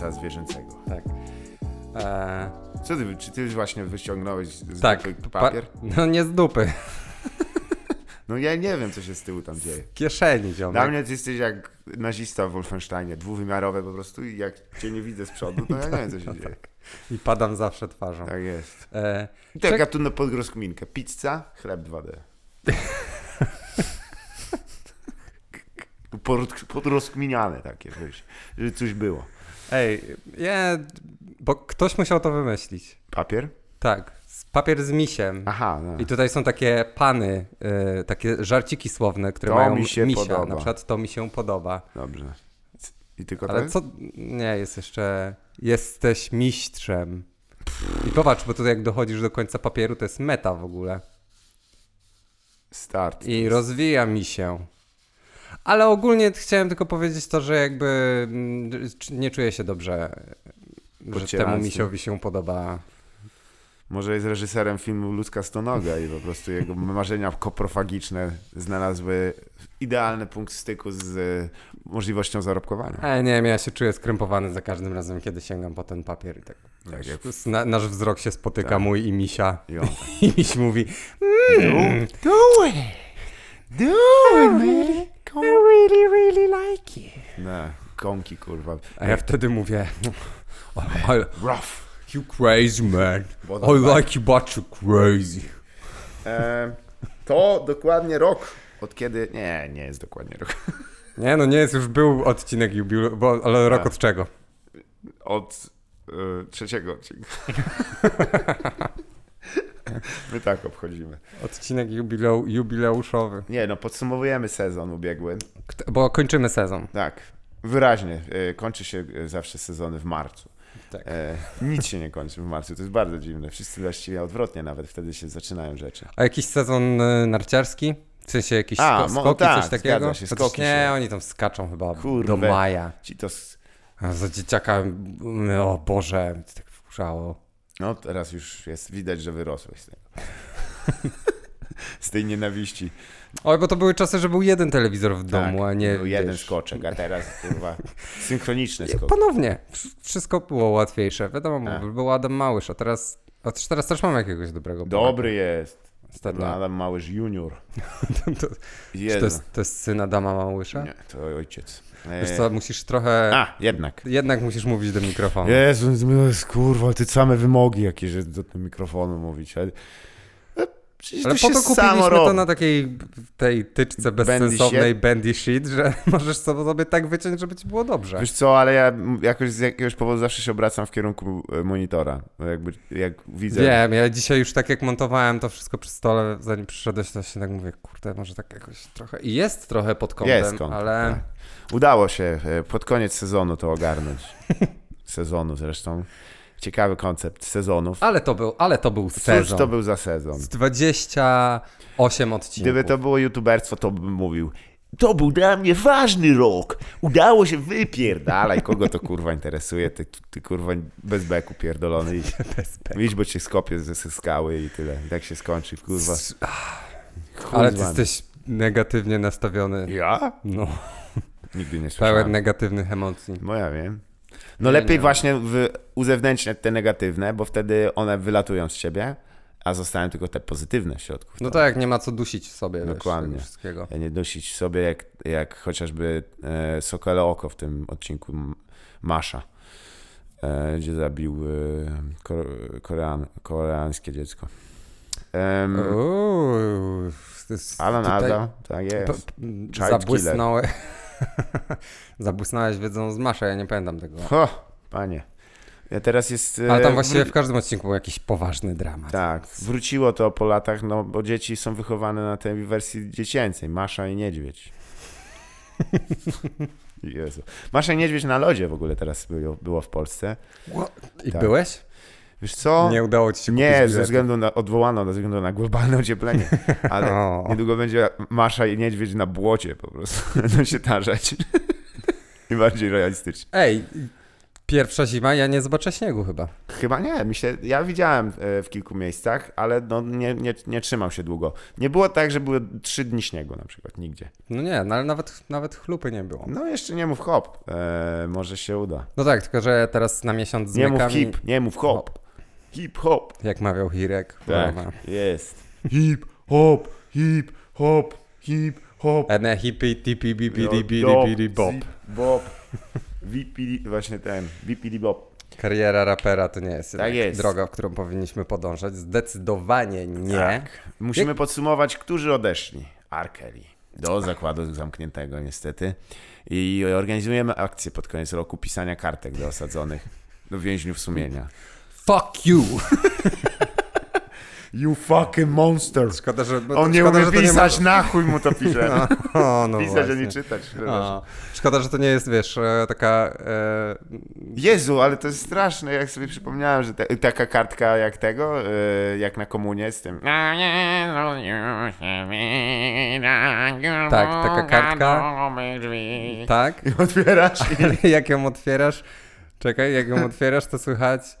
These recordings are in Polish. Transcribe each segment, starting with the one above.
No, mięsa zwierzęcego. tak. E, Co ty, czy ty właśnie wyciągnąłeś z tak, dupy pa- papier? no nie z dupy, No ja nie wiem, co się z tyłu tam dzieje. z kieszeni, Dla ziomek. mnie ty jesteś jak nazista w Wolfensteinie, dwuwymiarowe po prostu i jak cię nie widzę z przodu, to ja nie wiem, co się dzieje. I padam zawsze twarzą. Tak jest. E, I tak Czek- tu na podgrozkminkę. Pizza, chleb 2D. Pod- Podrozkminiane takie, wiesz, żeby coś było. Ej, nie, bo ktoś musiał to wymyślić. Papier? Tak, papier z misiem. Aha, no. I tutaj są takie pany, e, takie żarciki słowne, które To mają mi się misia. podoba. Na przykład to mi się podoba. Dobrze. I tylko Ale co? Nie, jest jeszcze. Jesteś mistrzem. I popatrz, bo tutaj jak dochodzisz do końca papieru, to jest meta w ogóle. Start. I rozwija mi się. Ale ogólnie chciałem tylko powiedzieć to, że jakby mm, nie czuję się dobrze, że temu misiowi się podoba. Może jest reżyserem filmu Ludzka Stonoga i po prostu jego marzenia koprofagiczne znalazły idealny punkt styku z e, możliwością zarobkowania. Ale nie wiem, ja się czuję skrępowany za każdym razem, kiedy sięgam po ten papier i tak. Tak jak na, nasz wzrok się spotyka, Tak. mój i misia. I on. I miś mówi, Do it! Do it, man! I really, really like you. No, komki, kurwa. A ja wtedy mówię, "Oh, I, Rough. you crazy man. I like you, but you crazy. E, to dokładnie rok, od kiedy... Nie, nie jest dokładnie rok. Nie, no nie jest, już był odcinek jubileu, bo, ale rok Tak. od czego? Od e, trzeciego odcinka. My tak obchodzimy. Odcinek jubileu, jubileuszowy. Nie, no podsumowujemy sezon ubiegły. Bo kończymy sezon. Tak, wyraźnie. E, kończy się e, zawsze sezony w marcu. Tak. E, nic się nie kończy w marcu, to jest bardzo dziwne. Wszyscy właściwie odwrotnie nawet wtedy się zaczynają rzeczy. A jakiś sezon y, narciarski? W sensie jakieś A, sko- skoki, tak, coś takiego? zgadza się, skoki nie, się- oni tam skaczą chyba Kurwe. do maja. Ci to... za dzieciaka, mm, o Boże, tak wkurzało. No teraz już jest widać, że wyrosłeś z tego. z tej nienawiści. Oj, bo to były czasy, że był jeden telewizor w Tak, domu, a nie był jeden wiesz, skoczek, a teraz kurwa synchroniczny skok. Ponownie, wsz- wszystko było łatwiejsze. Wiadomo, A. był Adam Małysz, a teraz, a teraz też mam jakiegoś dobrego. Dobry jest. Ostatnio. Adam Małysz junior. To, Jezu. to, jest, to jest syn Adama Małysza? Nie, to ojciec. E, Wiesz co, musisz trochę, A, jednak. jednak musisz mówić do mikrofonu. Jezu, kurwa, te same wymogi jakieś, że do tego mikrofonu mówić. Przecież Ale to po to kupiliśmy to na takiej tej tyczce bezsensownej bendy sheet, że możesz sobie tak wyciąć, żeby ci było dobrze. Wiesz co, ale ja jakoś z jakiegoś powodu zawsze się obracam w kierunku e, monitora. Jakby, jak widzę... Wiem, ja dzisiaj już tak jak montowałem to wszystko przy stole, zanim przyszedłeś, to się tak mówię, kurde, może tak jakoś trochę... I jest trochę pod kątem, Jest kąt, ale... tak. Udało się e, pod koniec sezonu to ogarnąć. Sezonu zresztą. Ciekawy koncept sezonów. Ale to był, ale to był Cóż sezon. to był za sezon? Z 28 odcinków. Gdyby to było youtuberstwo, to bym mówił to był dla mnie ważny rok. Udało się wypierdalaj. Kogo to kurwa interesuje? Ty, ty kurwa bez beku pierdolony. Idź, Bez beku. idź bo cię skopię ze skały i tyle. I tak się skończy. Kurwa. Chuj Ale ty jesteś negatywnie nastawiony. Ja? No, Nigdy nie pełen słyszałem. negatywnych emocji. No ja wiem. No lepiej nie. właśnie w, uzewnętrzniać te negatywne, bo wtedy one wylatują z ciebie, a zostają tylko te pozytywne w środku. No tak, jak nie ma co dusić w sobie, wiesz, Dokładnie. tego wszystkiego. Nie dusić sobie jak, jak chociażby e, Sokole Oko w tym odcinku Masza, e, gdzie zabił e, kor, korean, koreańskie dziecko. Em, Uuu, Alan tutaj Alda, tak jest. p- Child Zabłysnąłe... Zabłysnąłeś wiedzą z Masza, ja nie pamiętam tego. Ho, panie. Ja teraz jest... e, Ale tam właściwie w każdym odcinku był jakiś poważny dramat. Tak, wróciło to po latach, no bo dzieci są wychowane na tej wersji dziecięcej. Masza i niedźwiedź. Jezu. Masza i niedźwiedź na lodzie w ogóle teraz było, było w Polsce. I Tak. byłeś? Wiesz co? Nie udało ci się Nie, ze biletu. względu na, odwołano ze względu na globalne ocieplenie, ale O. niedługo będzie Masza i niedźwiedź na błocie po prostu. Będą się tarzać. I bardziej realistycznie. Ej, Pierwsza zima, ja nie zobaczę śniegu chyba. Chyba nie, myślę, ja widziałem e, w kilku miejscach, ale no nie, nie, nie trzymał się długo. Nie było tak, że były trzy dni śniegu na przykład, nigdzie. No nie, no ale nawet, nawet chlupy nie było. No jeszcze nie mów hop, e, może się uda. No tak, tylko że teraz na miesiąc z Nie mów hip, nie mów hop. Hip hop. jak mawiał Hirek. Tak, kurwa. jest. Hip hop, hip hop, hip hop. Ene hippie tipi bipi dipi dipi bob. zip, Bob. VPD, właśnie ten, VPD Bob. Kariera rapera to nie jest, Tak jest. droga, w którą powinniśmy podążać. Zdecydowanie nie. Tak. Musimy Jak- podsumować, którzy odeszli. R. Kelly. Do zakładu zamkniętego niestety. I organizujemy akcję pod koniec roku pisania kartek do osadzonych, do więźniów sumienia. Fuck you! You fucking monster. Szkoda, że... On nie szkoda, umie pisać, ma- na chuj mu to pisze. O, no Pisać, a właśnie. nie czytać. O, szkoda, że to nie jest, wiesz, e, taka... E, Jezu, ale to jest straszne, jak sobie przypomniałem, że te, taka kartka jak tego, e, jak na komunie z tym. Tak, taka kartka. tak, I otwierasz i ale jak ją otwierasz... Czekaj, jak ją otwierasz, to słychać...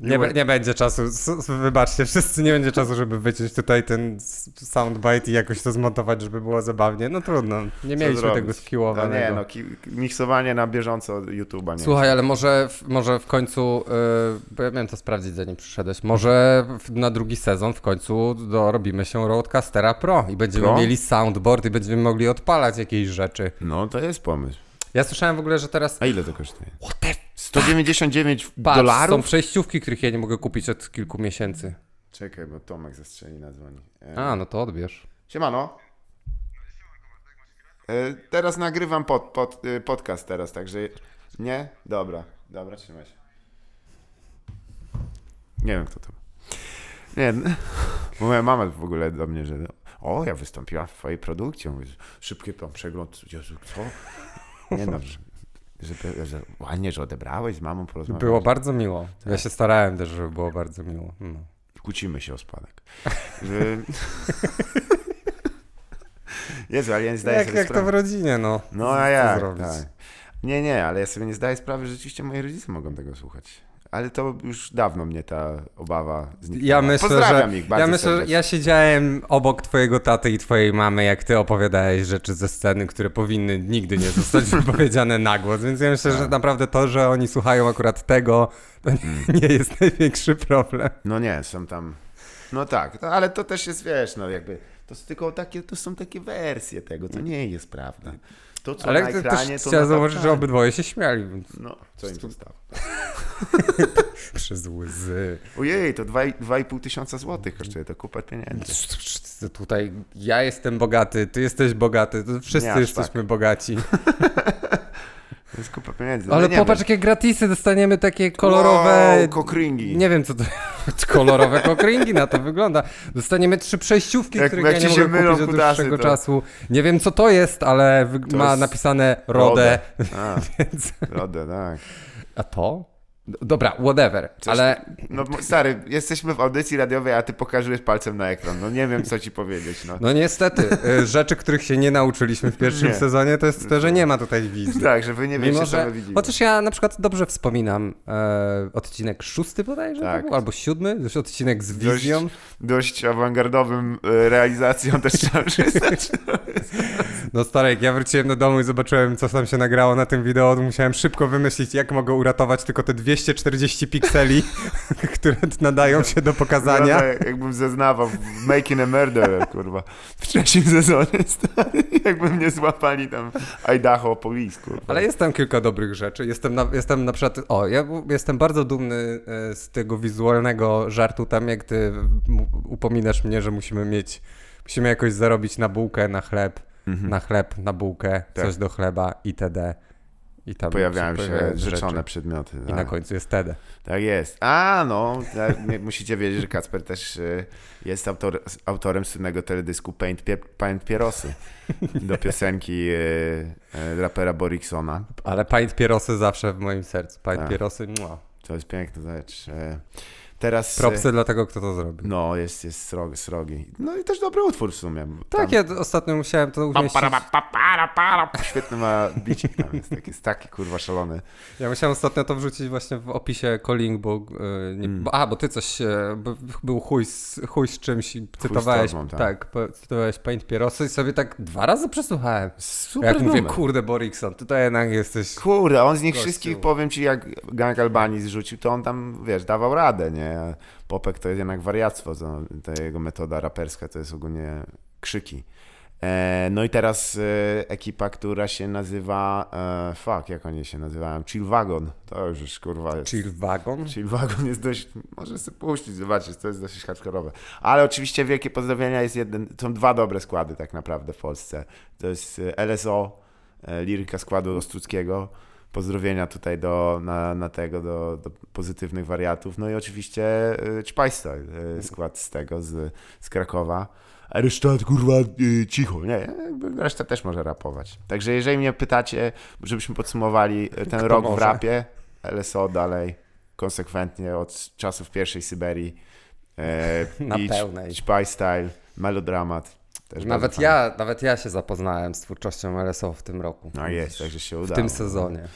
nie, nie będzie czasu, wybaczcie, wszyscy nie będzie czasu, żeby wyciąć tutaj ten soundbite i jakoś to zmontować, żeby było zabawnie. No trudno, nie mieliśmy tego No skillowanego. nie, no ki- miksowanie na bieżąco YouTube'a nie. Słuchaj, ale może, w- może w końcu, yy, bo ja miałem to sprawdzić zanim przyszedłeś, może na drugi sezon w końcu dorobimy się Roadcastera Pro i będziemy Pro? mieli soundboard i będziemy mogli odpalać jakieś rzeczy. No to jest pomysł. Ja słyszałem w ogóle, że teraz... A ile to kosztuje? What the 199 Patrz, są dolarów? przejściówki, których ja nie mogę kupić od kilku miesięcy. Czekaj, bo Tomek zastrzeli na dzwoni. E, A, no to odbierz. Siemano. E, teraz nagrywam pod, pod, y, podcast teraz, także... Nie? Dobra, dobra, trzymaj się. Nie wiem, kto to. Nie, moja mama w ogóle do mnie, że o, ja wystąpiłam w twojej produkcji. Mówię, szybki pan przegląd. Jezu, co? Nie no, że, że, ładnie, że odebrałeś z mamą porozmawiać. Było bardzo miło. Ja się starałem też, żeby było bardzo miło. No. Kłócimy się o spadek. Że... Jezu, ale ja nie zdaję Jak, sobie jak to w sprawy. rodzinie, no. No a jak, zrobić? tak. Nie, nie, ale ja sobie nie zdaję sprawy, że rzeczywiście moi rodzice mogą tego słuchać. Ale to już dawno mnie ta obawa zniknęła. Ja myślę, Pozdrawiam że, ich bardzo ja myślę, że serdecznie. ja siedziałem obok twojego taty i twojej mamy, jak ty opowiadałeś rzeczy ze sceny, które powinny nigdy nie zostać wypowiedziane na głos, więc ja myślę, że Tak. naprawdę to, że oni słuchają akurat tego, to nie jest największy problem. No nie, są tam... No tak, no, ale to też jest, wiesz, no jakby... To, są tylko takie, to są takie wersje tego, to nie jest prawda. To, co Ale na to ekranie, też to chciałem zauważyć, że obydwoje się śmiali, więc No, co im zostało? przez łzy. Ojej, to dwa i- dwa i pół tysiąca złotych kosztuje, to kupa pieniędzy. Tutaj ja jestem bogaty, ty jesteś bogaty, to wszyscy jesteśmy bogaci. To jest kupa pieniędzy. No Ale nie popatrz, jakie gratisy dostaniemy, takie kolorowe... Wow, kokringi. Nie wiem, co to kolorowe kokringi na to wygląda. Dostaniemy trzy przejściówki, Jak- których jak ja nie się mogę mylą kupić od dłuższego to- czasu. Nie wiem, co to jest, ale To ma jest napisane Rodę. A, Więc... Rodę, tak. A to? Dobra, whatever, Coś- ale No stary, jesteśmy w audycji radiowej, a ty pokazujesz palcem na ekran. No nie wiem, co ci powiedzieć, no. no niestety, y, rzeczy, których się nie nauczyliśmy w pierwszym Nie. sezonie, to jest to, że nie ma tutaj wizji. Tak, że wy nie wiecie, Mimo, co że, my widzimy. chociaż ja na przykład dobrze wspominam e, odcinek szósty bodajże, Tak. był, albo siódmy, już odcinek z Dość- wizją. Dość awangardowym e, realizacją też trzeba przyznać. No Starek, ja wróciłem do domu i zobaczyłem, co tam się nagrało na tym wideo. to Musiałem szybko wymyślić, jak mogę uratować tylko te 240 pikseli, które nadają się do pokazania. Wygląda, jakbym zeznawał Making a Murderer, kurwa. W trzecim sezonie, stary. Jakby mnie złapali tam Idaho Police, kurwa. Ale jest tam kilka dobrych rzeczy. Jestem na, jestem na przykład, o, ja jestem bardzo dumny e, z tego wizualnego żartu tam, jak ty upominasz mnie, że musimy mieć, musimy jakoś zarobić na bułkę, na chleb, Mhm. na chleb, na bułkę, Tak. coś do chleba itd. I tam pojawiają się pojawiają rzeczone rzeczy. przedmioty. I tak. na końcu jest TED. Tak jest. A, no, tak, musicie wiedzieć, że Kacper też y, jest autor, autorem słynnego teledysku Paint, Paint Pierosy do piosenki y, y, rapera Boriksona. Ale paint pierosy zawsze w moim sercu. Paint Tak. pierosy, mua. To jest piękna rzecz. Teraz... y, Propsy dla tego, kto to zrobił. No, jest, jest srogi, srogi. No i też dobry utwór w sumie. bo Tak, tam- ja ostatnio musiałem to Pa, umieścić. para, pa, pa, para, para. Świetny ma bicik tam jest, taki, jest taki kurwa szalony. Ja musiałem ostatnio to wrzucić właśnie w opisie calling, bo, e, nie, Mm. bo a, bo ty coś, e, b- był chuj z, chuj z czymś i cytowałeś, torbą, tak. tak, po- cytowałeś Paint Pierosy i sobie tak dwa razy przesłuchałem. Super jak mówię, numer. kurde Borikson, tutaj jednak jesteś... Kurde, on z nich Gościu. wszystkich, powiem ci, jak Gang Albanii zrzucił, to on tam, wiesz, dawał radę, nie? Popek to jest jednak wariactwo, to, to jego metoda raperska to jest ogólnie krzyki. E, no i teraz e, ekipa, która się nazywa, e, fuck, jak oni się nazywają? Chill Wagon, to już już kurwa jest. Chill Wagon? Chill Wagon jest dość, może sobie puścić, zobaczyć, to jest dość hardkorowe. Ale oczywiście wielkie pozdrowienia, jest jeden, są dwa dobre składy tak naprawdę w Polsce. To jest LSO, liryka składu Ostruckiego. Pozdrowienia tutaj do, na, na tego, do, do pozytywnych wariatów. No i oczywiście e, Czpajstyle, e, skład z tego, z, z Krakowa. A reszta, kurwa, e, cicho, nie, reszta też może rapować. Także jeżeli mnie pytacie, żebyśmy podsumowali e, ten Kto rok w może? rapie, LSO dalej, konsekwentnie od czasów pierwszej Syberii. E, Na pełnej. Style, melodramat. Też Nawet ja, nawet ja się zapoznałem z twórczością LSO w tym roku. No jest, także się W udało. tym sezonie.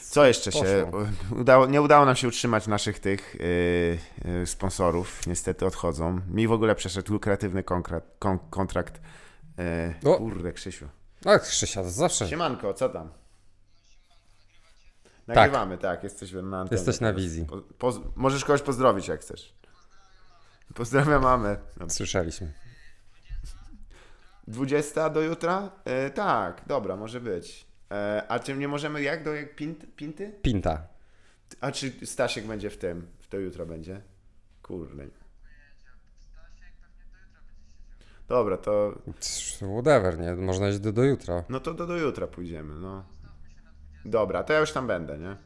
Co jeszcze się Poszło. udało? Nie udało nam się utrzymać naszych tych yy, yy, sponsorów. Niestety odchodzą. Mi w ogóle przeszedł lukratywny konkrat, kon, kontrakt. Yy, kurde, Krzysiu. No, Krzysia, to zawsze. Siemanko, co tam? Nagrywamy, tak, jesteś na antenie. Jesteś na wizji. Po, możesz kogoś pozdrowić, jak chcesz. Pozdrawiam. Dobra. Słyszeliśmy. 20 do jutra? E, tak, dobra, może być. E, a czy nie możemy jak do jak pint, pinty? Pinta. A czy Stasiek będzie w tym? W to jutro będzie? Kurde. Dobra, to Whatever, nie? Można iść do, do jutra. no to do, do jutra pójdziemy, no. Dobra, to ja już tam będę, nie?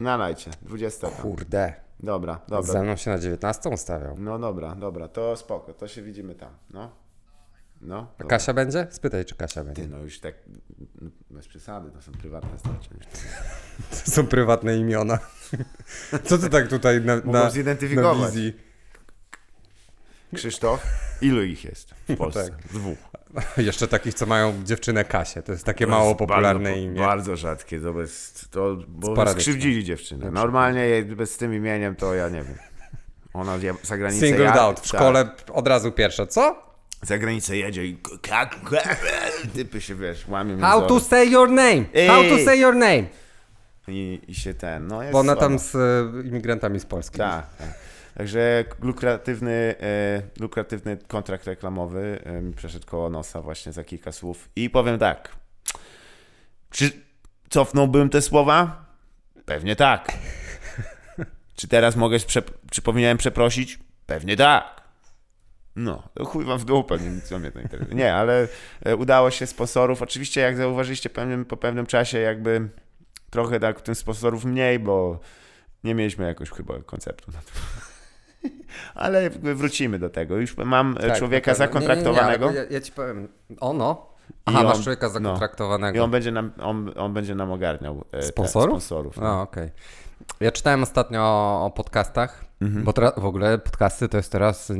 Na najcie, 20 tam. Kurde. Dobra, Ze dobra. mną się na 19 ustawiał. No dobra, dobra, to spoko, to się widzimy tam, no. No. A. Kasia będzie? Spytaj, czy Kasia będzie. Ty, no już tak, no, bez przesady, to są prywatne znaczy. To są prywatne imiona. Co ty tak tutaj na, na, na zidentyfikować. wizji? Krzysztof, ilu ich jest w Polsce? Tak. Dwóch. Jeszcze takich, co mają dziewczynę Kasię. To jest takie To mało jest popularne bardzo, imię. Bardzo rzadkie, to bez, to, bo skrzywdzili dziewczynę. Normalnie bez tym imieniem to ja nie wiem. Ona za granicę Singled jadę- out. W tak, szkole od razu pierwsze. Co? Za granicę jedzie i typy się, wiesz, łamią How to say your name? How to say your name? i, i się ten, no jest Bo ona słabo. tam z e, imigrantami z Polski. Tak, tak. Także lukratywny, e, lukratywny kontrakt reklamowy e, mi przeszedł koło nosa właśnie za kilka słów. I powiem tak. Czy cofnąłbym te słowa? Pewnie tak. Czy teraz mogę, czy powinienem przeprosić? Pewnie tak. No, to chuj wam w dupę, nie, co mnie to interesuje. Nie, ale e, udało się sponsorów. Oczywiście, jak zauważyliście pewnym, po pewnym czasie, jakby trochę tak tym sponsorów mniej, bo nie mieliśmy jakoś chyba konceptu na to. Ale jakby wrócimy do tego. Już mam e, Tak, człowieka. Nie, zakontraktowanego Nie, nie, ale ja, ja ci powiem. Ono? Aha, I masz on- człowieka no. zakontraktowanego. i on będzie nam, on, on będzie nam ogarniał e, te Sponsorów? sponsorów no. No, okej. Ja czytałem ostatnio o, o podcastach, Mhm. bo teraz w ogóle podcasty to jest teraz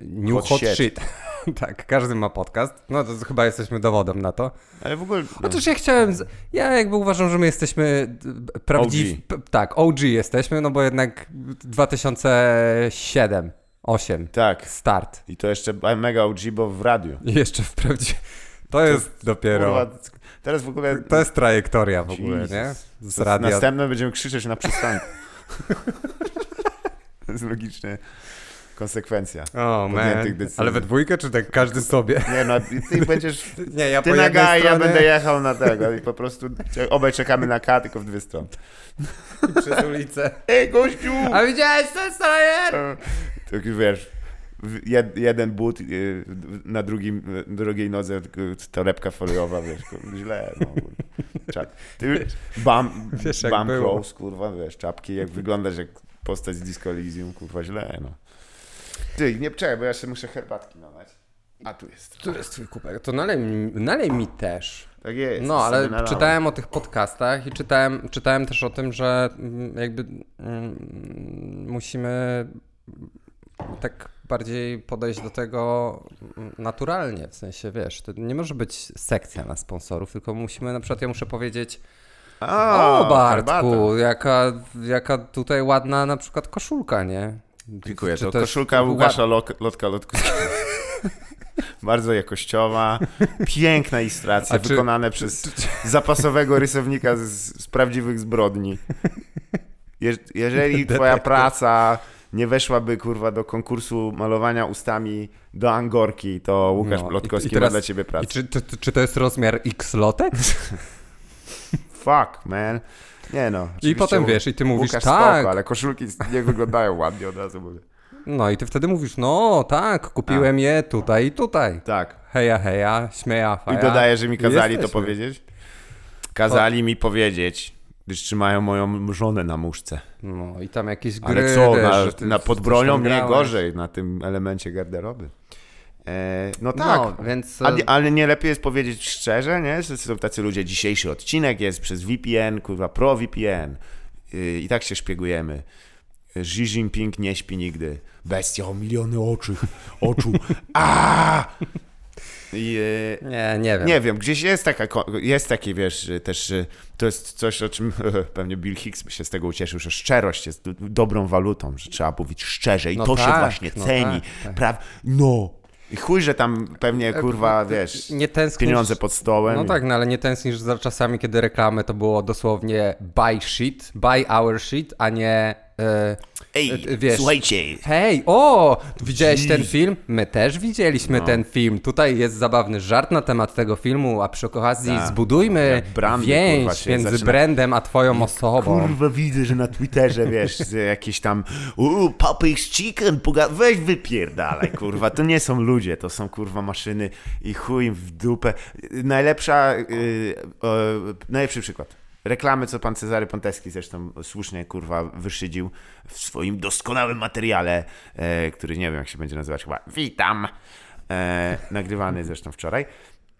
new Hot hot, shit. shit. tak, każdy ma podcast. No to chyba jesteśmy dowodem na to. Ale w ogóle... Otóż ja chciałem. Z... Ja jakby uważam, że my jesteśmy prawdziwi. p- Tak, OG jesteśmy, no bo jednak 2007, 8 Tak. start. I to jeszcze mega OG, bo w radiu. I jeszcze w prawdzie. To jest dopiero. Kurwa, teraz w ogóle... To jest trajektoria w ogóle, nie? Z To radia. Następne będziemy krzyczeć na przystanku. to jest logiczne. Konsekwencja. O, man. podjętych decyzji. Ale we dwójkę, czy tak każdy sobie? Nie no, ty będziesz... Nie, ja Ty na jednej G, ja stronie będę jechał na tego i po prostu obaj czekamy na K, tylko w dwie strony. przez ulicę. Ej, gościu! A widziałeś ten strojer? E, Tak wiesz, jed, jeden but y, na drugim, drugiej nodze torebka foliowa, wiesz, źle. No. Czap, ty, bam, Wiesz, bam close, kurwa, wiesz, czapki, jak wyglądasz jak postać z Disco Elysium, kurwa, źle, no. Ty, nie czekaj, bo ja jeszcze muszę herbatki nalać. A tu jest. Tu jest twój kubek, to nalej, nalej mi też. Tak jest. No, ale czytałem o tych podcastach i czytałem, czytałem też o tym, że mm, jakby mm, musimy tak bardziej podejść do tego naturalnie, w sensie, wiesz, to nie może być sekcja na sponsorów, tylko musimy, na przykład ja muszę powiedzieć, A, o Bartku, herbata. jaka, jaka tutaj ładna na przykład koszulka, nie? Dziękuję, Czy to, jest koszulka Łukasza Lok, Lotka Lotkuskiego. Bardzo jakościowa, piękna ilustracja, czy- wykonane przez zapasowego rysownika z, z prawdziwych zbrodni. Je, jeżeli twoja praca nie weszłaby, kurwa, do konkursu malowania ustami do Angorki, to Łukasz No, i- Lotkowski i teraz- ma dla ciebie I pracę. czy, czy, czy to jest rozmiar X-lotek? Fuck, man. Nie no. I potem wiesz, i ty mówisz, Łukasz tak, Spoko, ale koszulki nie wyglądają ładnie, od razu mówię. no i ty wtedy mówisz, no tak, kupiłem je tutaj i tutaj. Tak. Heja, heja, śmieja, I faja. dodaję, że mi kazali to Jesteśmy. powiedzieć. Kazali mi powiedzieć, gdyż trzymają moją żonę na muszce. No i tam jakieś gry, Ale co, wiesz, na, na coś pod bronią tam mnie gorzej, na tym elemencie garderoby. E, no tak. No, więc... A, ale nie lepiej jest powiedzieć szczerze, nie? Że są tacy ludzie, dzisiejszy odcinek jest przez VPN, kurwa, pro VPN. Yy, I tak się szpiegujemy. Xi Jinping nie śpi nigdy. Bestia o miliony oczu. oczu. A! I, e, Nie, nie wiem. nie wiem, gdzieś jest taka, jest takie, wiesz, też to jest coś, o czym pewnie Bill Hicks się z tego ucieszył, że szczerość jest do, dobrą walutą, że trzeba mówić szczerze i No to się tak, właśnie no ceni. tak, tak. Praw... No. I chuj, że tam pewnie, kurwa, wiesz, nie tęsknisz... pieniądze pod stołem. No tak, no ale nie tęsknisz za czasami, kiedy reklamy to było dosłownie buy shit, buy our shit, a nie... E, Ej, e, wiesz, słuchajcie, Hej, o, widziałeś ten film? My też widzieliśmy No. ten film. Tutaj jest zabawny żart na temat tego filmu, a przy okazji Tak. zbudujmy brandy, więź kurwa, między zaczyna- brandem a twoją osobą. Kurwa, widzę, że na Twitterze, wiesz, jakieś tam uuu, Papa's Chicken, poga- weź wypierdalaj, kurwa, to nie są ludzie, to są, kurwa, maszyny i chuj w dupę. Najlepsza, yy, e, najlepszy przykład. Reklamy, co pan Cezary Ponteski zresztą słusznie, kurwa, wyszydził w swoim doskonałym materiale, e, który nie wiem, jak się będzie nazywać, chyba Witam, e, nagrywany zresztą wczoraj.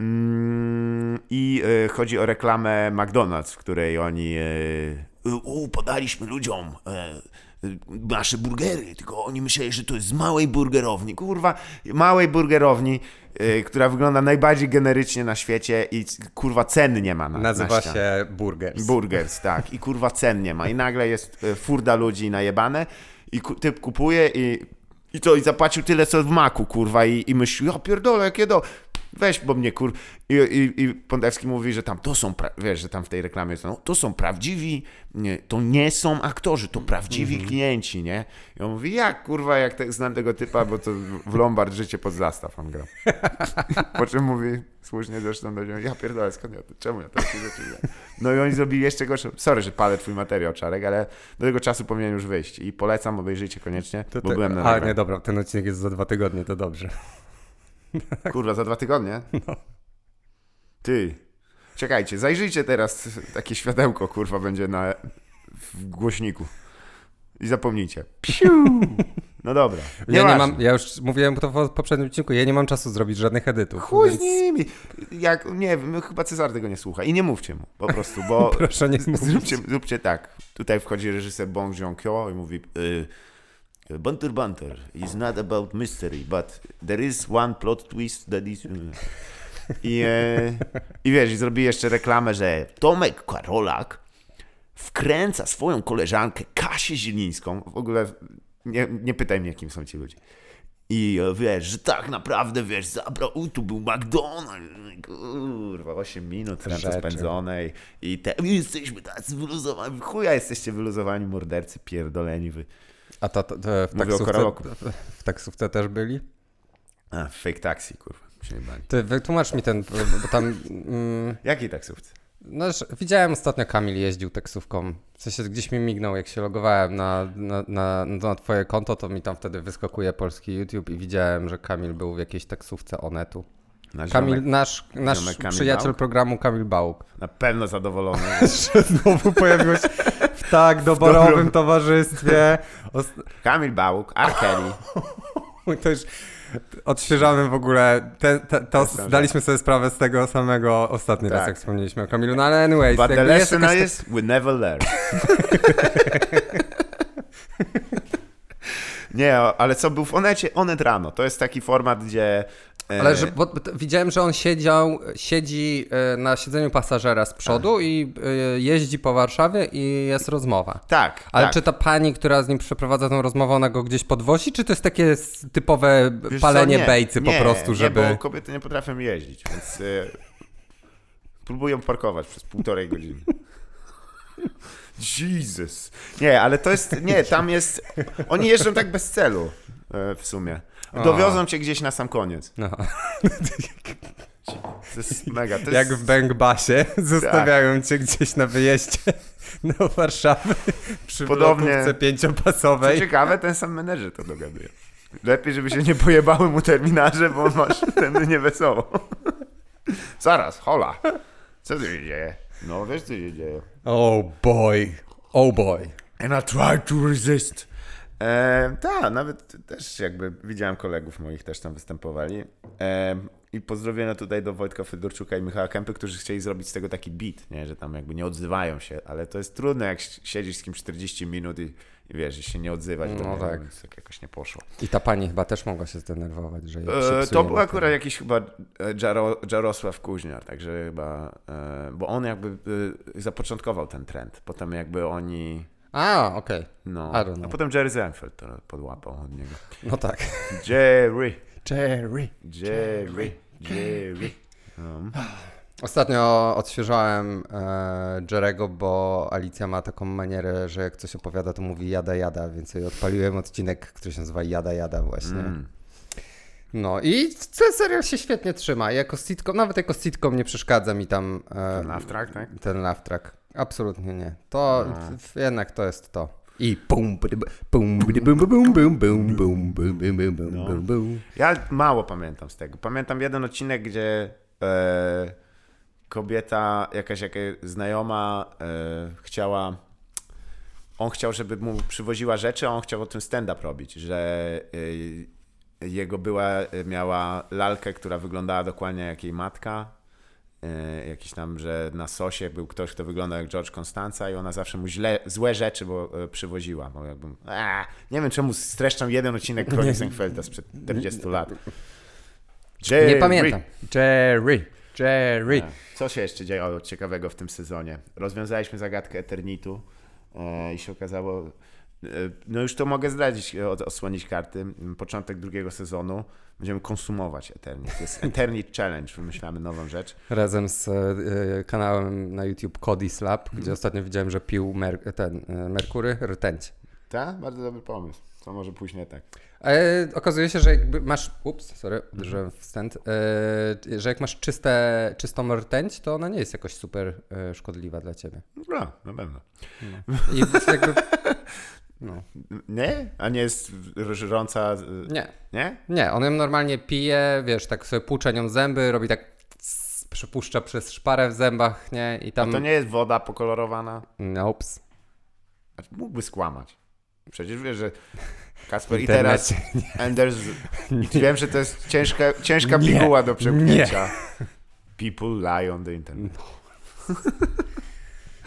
Mm, I e, chodzi o reklamę McDonald's, w której oni e, u, podaliśmy ludziom e, nasze burgery, tylko oni myśleli, że to jest z małej burgerowni. Kurwa, małej burgerowni, e, która wygląda najbardziej generycznie na świecie i kurwa cen nie ma na Nazywa na się Burgers. Burgers, tak. I kurwa cen nie ma. I nagle jest e, furda ludzi najebane i ku- typ kupuje i, i co, i zapłacił tyle co w maku, kurwa, i, i myśli, ja pierdolę, jakie do... Weź, bo mnie kur... I, i, I Pondewski mówi, że tam to są, pra... wiesz, że tam w tej reklamie jest, no, to są prawdziwi, nie, to nie są aktorzy, to prawdziwi klienci, nie? I on mówi, jak, kurwa, jak te, znam tego typa, bo to w Lombard życie pod zastaw on grał. Po czym mówi, słusznie zresztą do niego, ja pierdolę, skąd ja to, czemu ja rzeczy gram? No i oni zrobili jeszcze gorsze, sorry, że palę twój materiał, Czarek, ale do tego czasu powinien już wyjść i polecam, obejrzyjcie koniecznie, To bo ty- byłem na A nagraniu. nie, dobra, ten odcinek jest za dwa tygodnie, to dobrze. Kurwa, za dwa tygodnie? Ty, czekajcie, zajrzyjcie teraz, takie światełko, kurwa, będzie na w głośniku i zapomnijcie. Piu! No dobra, Ja, nie mam, ja już mówiłem to w poprzednim odcinku, ja nie mam czasu zrobić żadnych edytów. Chuj z więc nimi. Jak, nie wiem, no chyba Cezar tego nie słucha. I nie mówcie mu, po prostu, bo Proszę nie z- mówić. zróbcie, zróbcie tak. Tutaj wchodzi reżyser Bong Joon-kyo i mówi y, Bunter Bunter is not about mystery, but there is one plot twist that is... I, e, I wiesz, i zrobi jeszcze reklamę, że Tomek Karolak wkręca swoją koleżankę Kasię Zielińską. W ogóle nie, nie pytaj mnie, kim są ci ludzie. I e, wiesz, że tak naprawdę, wiesz, zabrał, u, tu był McDonald's, kurwa, 8 minut ręce Rzeczy. spędzone i, i te, my jesteśmy tacy wyluzowani, chuja jesteście wyluzowani mordercy, pierdoleni wy. A to, to, to w, taksówce, w taksówce też byli? A, fake taxi, kurwa, się. Ty wytłumacz mi ten, bo tam... Mm, Jakiej taksówce? no, widziałem ostatnio Kamil jeździł taksówką. W sensie gdzieś mi mignął, jak się logowałem na, na, na, na twoje konto, to mi tam wtedy wyskakuje polski YouTube i widziałem, że Kamil był w jakiejś taksówce Onetu. Nasz Kamil, ziomek nasz nasz Kamil przyjaciel Bałk? programu Kamil Bałuk. na pewno zadowolony. Że znowu pojawiłeś w tak doborowym towarzystwie. Os- Kamil Bałuk, R. Kelly. To już odświeżamy w ogóle. Te, te, to sam zdaliśmy sobie sprawę z tego samego ostatni raz, Tak. jak wspomnieliśmy o Kamilu. No ale anyways, But the lesson jakaś is, we never learn. Nie, ale co był w Onecie? Onet rano. To jest taki format, gdzie... e, Ale że, bo, widziałem, że on siedział, siedzi e, na siedzeniu pasażera z przodu i e, jeździ po Warszawie i jest rozmowa. Tak, Ale tak. czy ta pani, która z nim przeprowadza tą rozmowę, ona go gdzieś podwozi, czy to jest takie typowe Wiesz co, palenie nie, bejcy nie, po prostu, żeby... Nie, bo kobiety nie potrafią jeździć, więc e, próbują parkować przez półtorej godziny. Jesus. Nie, ale to jest, nie, tam jest, oni jeżdżą tak bez celu e, w sumie. Dowiozą cię gdzieś na sam koniec. No. To jest mega. To Jak jest, w Bęgbasie, zostawiają cię gdzieś na wyjeździe do Warszawy przy Podobnie. blokówce Co pięciopasowej. ciekawe, ten sam menedżer to dogaduje. Lepiej, żeby się nie pojebały mu terminarze, bo masz wtedy niewesoło. Zaraz, hola. Co tu się dzieje? No, wiesz, co się dzieje. Oh boy, oh boy. And I tried to resist. E, tak, nawet też jakby widziałem kolegów moich, też tam występowali. E, I pozdrowienia tutaj do Wojtka Fedorczuka i Michała Kępy, którzy chcieli zrobić z tego taki beat, nie? że tam jakby nie odzywają się, ale to jest trudne, jak siedzisz z kimś 40 minut i, i wiesz, i się nie odzywać. No tak. Tak jakoś nie poszło. I ta pani chyba też mogła się zdenerwować, że E, to był akurat jakiś chyba e, Jaro, Jarosław Kuźniar, także chyba, e, bo on jakby e, zapoczątkował ten trend. Potem jakby oni, A, okej. no, don't know. a potem Jerry Seinfeld to podłapał od niego. No tak. Jerry, Jerry. Jerry, Jerry. No. Ostatnio odświeżałem e, Jerego, bo Alicja ma taką manierę, że jak coś opowiada, to mówi jada jada, więc odpaliłem odcinek, który się nazywa Jada Jada właśnie. Mm. No i ten serial się świetnie trzyma. Jako sitcom, nawet jako sitcom nie przeszkadza mi tam e, Ten laugh track, tak? ten laugh track. Absolutnie nie. To No. w- jednak to jest to. I bum, bum, bum, bum, bum, bum, bum, bum, bum, bum, No. Ja mało pamiętam z tego. Pamiętam jeden odcinek, gdzie e, kobieta, jakaś jaka znajoma e, chciała. On chciał, żeby mu przywoziła rzeczy, a on chciał o tym stand-up robić, że e, jego była, e, miała lalkę, która wyglądała dokładnie jak jej matka. E, jakiś tam, że na sosie był ktoś, kto wyglądał jak George Constanza i ona zawsze mu źle, złe rzeczy bo, e, przywoziła. Bo jakbym, a, nie wiem, czemu streszczam jeden odcinek Kroni Seinfelda sprzed 40 lat. Jerry. Nie pamiętam. Jerry. Jerry. Tak. Co się jeszcze działo ciekawego w tym sezonie? Rozwiązaliśmy zagadkę Eternitu e, i się okazało, no już to mogę zdradzić, e, od- osłonić karty. M, Początek drugiego sezonu będziemy konsumować Eternit. To jest Eternit Challenge, wymyślamy nową rzecz. Razem z e, kanałem na YouTube Cody Slap, Mhm. gdzie ostatnio widziałem, że pił mer- ten, e, Merkury rtęć. Tak? Bardzo dobry pomysł. Co może pójść nie tak? E, okazuje się, że jakby masz. Ups, sorry, uderzyłem w stent. E, że jak masz czyste, czystą rtęć, to ona nie jest jakoś super e, szkodliwa dla ciebie. No, na pewno. I jakby. No. Nie? A nie jest żrąca? e, Nie, Nie? nie, on ją normalnie pije, wiesz, tak sobie płucze nią zęby, robi tak. cs, Przepuszcza przez szparę w zębach, nie? I A tam. to nie jest woda pokolorowana? Nope. A Mógłby skłamać. Przecież wiesz, że Kasper i teraz Anders, wiem, że to jest ciężka, ciężka Nie. piguła do przełknięcia. People lie on the internet.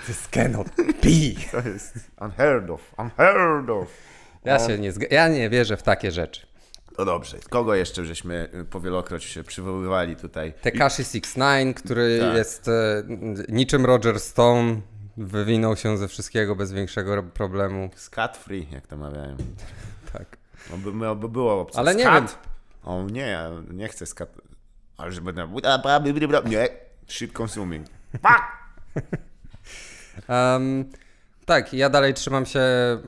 This cannot be. To jest unheard of, unheard of. Ja się nie zg- ja nie wierzę w takie rzeczy. No dobrze, kogo jeszcze żeśmy y, powielokroć się przywoływali tutaj? Tekashi 69, który Tak. jest e, niczym Roger Stone, wywinął się ze wszystkiego bez większego ro- problemu. Scat free, jak to mawiają. Tak. Oby, my- oby było opcja. Ale nie scat? O nie, ja nie chcę scat. Ale żeby... Nie, shit consuming. Fuck! Em, tak, ja dalej trzymam się e,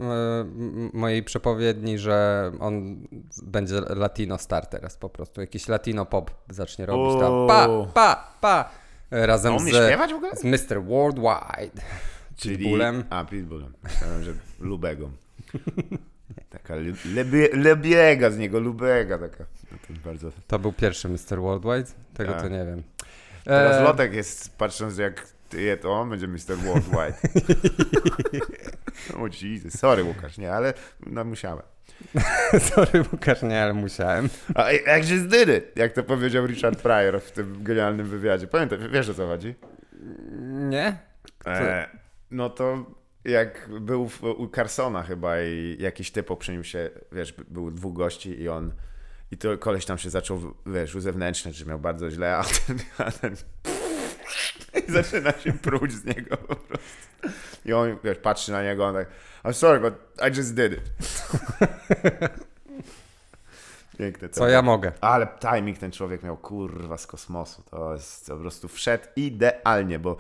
mojej przepowiedni, że on będzie latino star teraz po prostu. Jakiś latino pop zacznie robić tam. Pa, pa, pa. Razem On z, śpiewać w ogóle? z Mr. Worldwide. Czyli... Pitbullem. A, Pitbullem. Myślałem, że Lubegą. Taka lebie- lebiega z niego, lubega taka. To bardzo... To był pierwszy Mr. Worldwide? Tego Tak. to nie wiem. Teraz E, Lotek jest, patrząc jak je to on, będzie Mr. Worldwide. o Jesus, sorry Łukasz, nie, ale no musiałem. Sorry Łukasz, nie, ale musiałem. A jak się it, jak to powiedział Richard Pryor w tym genialnym wywiadzie. Pamiętaj, wiesz o co chodzi? Nie? E, no to jak był w, u Carsona chyba i jakiś typo przy nim się, wiesz, było dwóch gości i on i to koleś tam się zaczął, wiesz, uzewnętrzniać, że miał bardzo źle, a ten, a ten i zaczyna się pruć z niego po prostu. I on, wiesz, patrzy na niego, on tak, I'm sorry, but I just did it. Piękne to. Co ja mogę? Ale timing ten człowiek miał kurwa z kosmosu. To jest po prostu wszedł idealnie, bo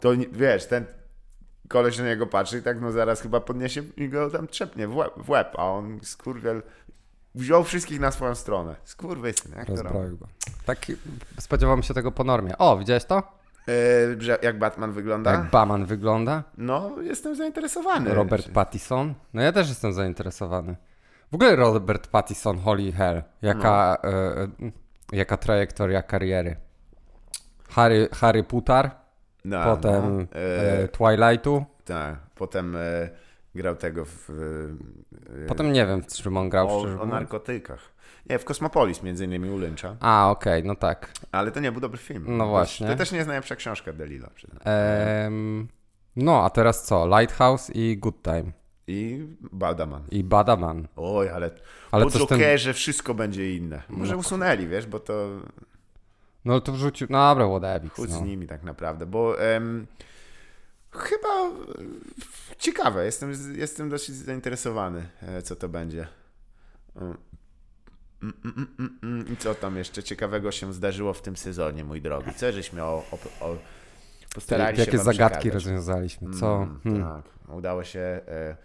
to wiesz, ten koleś na niego patrzy i tak no zaraz chyba podniesie i go tam trzepnie w łeb, w łeb a on skurwiel wziął wszystkich na swoją stronę. Skurwysyn, jak to robi? Rozbroił go. Tak, się tego po normie. O, widziałeś to? Yy, że jak Batman wygląda? Jak Baman wygląda? No, jestem zainteresowany. Robert Pattinson? No ja też jestem zainteresowany. W ogóle Robert Pattinson, holy hell. Jaka, No. e, e, jaka trajektoria kariery. Harry, Harry Potter, no, potem no. e, E, Twilightu, tak, potem e, grał tego w... E, potem nie wiem, czym on grał, szczerze o, o mówiąc. narkotykach. Nie, w Kosmopolis między innymi u Lyncha. A, okej, no tak. Ale to nie był dobry film. No właśnie. To też nie jest najlepsza książka Delila. Em, no, a teraz co? Lighthouse i Good Time. I Baldaman. I Badaman. Oj, ale, Ale po coś ten- Jokerze wszystko będzie inne. Może usunęli, wiesz, bo to No to wrzucił. No dobra, whatever. z No. nimi tak naprawdę, bo em, chyba e, ciekawe, jestem, jestem dosyć zainteresowany, e, co to będzie. Mm, mm, mm, mm, mm. I co tam jeszcze ciekawego się zdarzyło w tym sezonie, mój drogi? Co żeśmy o, o, o postarali się Jakie zagadki przekazać? rozwiązaliśmy? Co? Mm, Hmm. Tak, udało się. E,